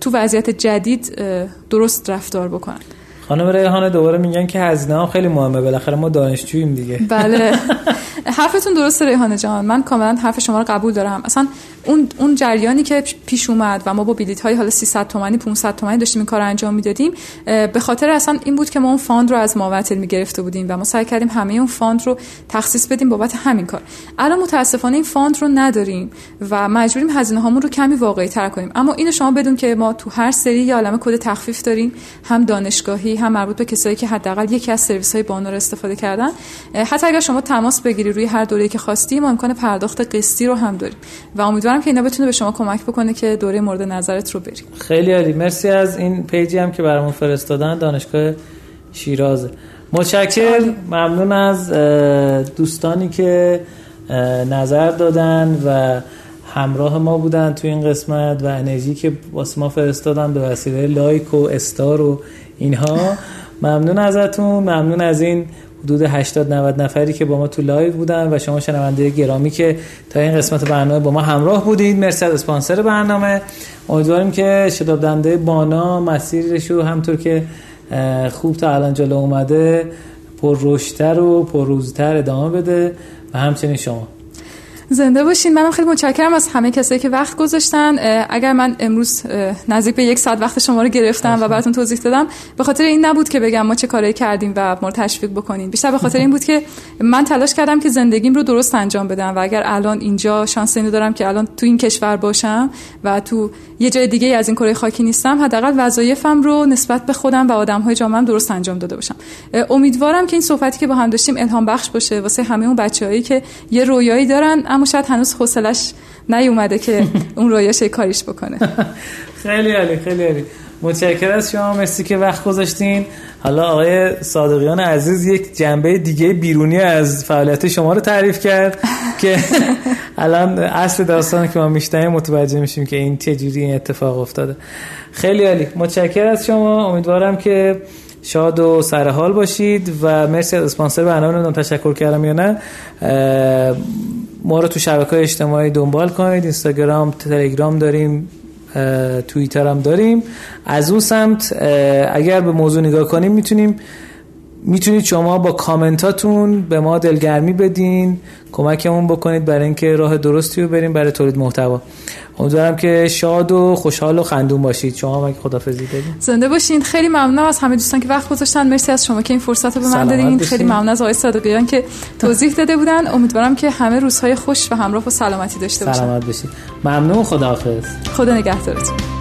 تو وضعیت جدید درست رفتار بکنن. خانم ریحانه دوباره میگن که هزینه ها خیلی مهمه. بالاخره ما دانشجوییم دیگه. بله. حرفتون درسته ریحانه جان. من کاملا حرف شما رو قبول دارم. اصلا اون اون جریانی که پیش اومد و ما با بلیط های حالا 300 تومانی 500 تومانی داشتیم این کار انجام می‌دادیم به خاطر اصلا این بود که ما اون fund رو از ماوتل می‌گرفته بودیم و ما سعی کردیم همه اون fund رو تخصیص بدیم بابت همین کار. الان متاسفانه این fund رو نداریم و مجبوریم هزینه هامون رو کمی واقعی تر کنیم. اما اینو شما بدون که ما تو هر سری یه عالمه کد تخفیف داریم هم دانشگاهی هم مربوط به کسایی که حداقل یکی از سرویس های بانا رو استفاده کردن. حتی اگر شما تماس بگیری روی هر دوره‌ای که خواستی ما امکان پرداخت قسطی رو هم داریم. و امیدوارم که اینا بتونه به شما کمک بکنه که دوره مورد نظرت رو بریم. خیلی عالی. مرسی از این page ی هم که برامون فرستادن. دانشگاه شیراز. متشکر ممنون از دوستانی که نظر دادن و همراه ما بودن تو این قسمت و انرژی که واسه ما فرستادن به وسیله like و star و اینها. ممنون ازتون. ممنون از این حدود 80 90 نفری که با ما تو live بودن و شما شنونده گرامی که تا این قسمت برنامه با ما همراه بودید. مرسی از اسپانسر برنامه. امیدواریم که شتاب دهنده بانا مسیرش رو همینطور که خوب تا الان جلو اومده پر رشتر و پر روزتر ادامه بده. و همچنین شما. زنده باشین. منم خیلی متشکرم از همه کسایی که وقت گذاشتن. اگر من امروز نزدیک به یک ساعت وقت شما رو گرفتم و براتون توضیح دادم به خاطر این نبود که بگم ما چه کارایی کردیم و ما تشویق بکنیم. بیشتر به خاطر این بود که من تلاش کردم که زندگیم رو درست انجام بدم و اگر الان اینجا شانس اینو دارم که الان تو این کشور باشم و تو یه جای دیگه از این کره خاکی نیستم حداقل وظایفم رو نسبت به خودم و آدم‌های جامعه‌ام درست انجام داده باشم. امیدوارم که این صحبتی که با هم داشتیم الهام بخش باشه واسه همه اون بچه‌هایی که یه رویایی دارن اما شاید هنوز حوصلش نیومده که اون رویاش کاریش بکنه. خیلی عالی خیلی عالی. متشکرم از شما مرسی که وقت گذاشتین. حالا آقای صادقیان عزیز یک جنبه دیگه بیرونی از فعالیت شما رو تعریف کرد که الان اصل داستان که ما میشتیم متوجه میشیم که این چجوری این اتفاق افتاده. خیلی عالی. متشکر از شما. امیدوارم که شاد و سرحال باشید و مرسی از اسپانسر برنامه رو تشکر کردم یا نه. ما رو تو شبکه اجتماعی دنبال کنید. اینستاگرام تلگرام داریم توییتر هم داریم. از اون سمت اگر به موضوع نگاه کنیم می‌تونیم می‌تونید شما با کامنتاتون به ما دلگرمی بدین کمکمون بکنید برای اینکه راه درستی رو بریم برای تولید محتوا. امیدوارم که شاد و خوشحال و خندون باشید. شما هم خدافظی بدین زنده باشین. خیلی ممنونم از همه دوستان که وقت گذاشتن. مرسی از شما که این فرصت رو به من دادین. خیلی ممنون از آقای صادقیان که توضیح داده بودن. امیدوارم که همه روزهای خوش و همراه و سلامتی داشته باشن. سلامت باشید ممنون. خداحافظ. خدا نگهدارتون.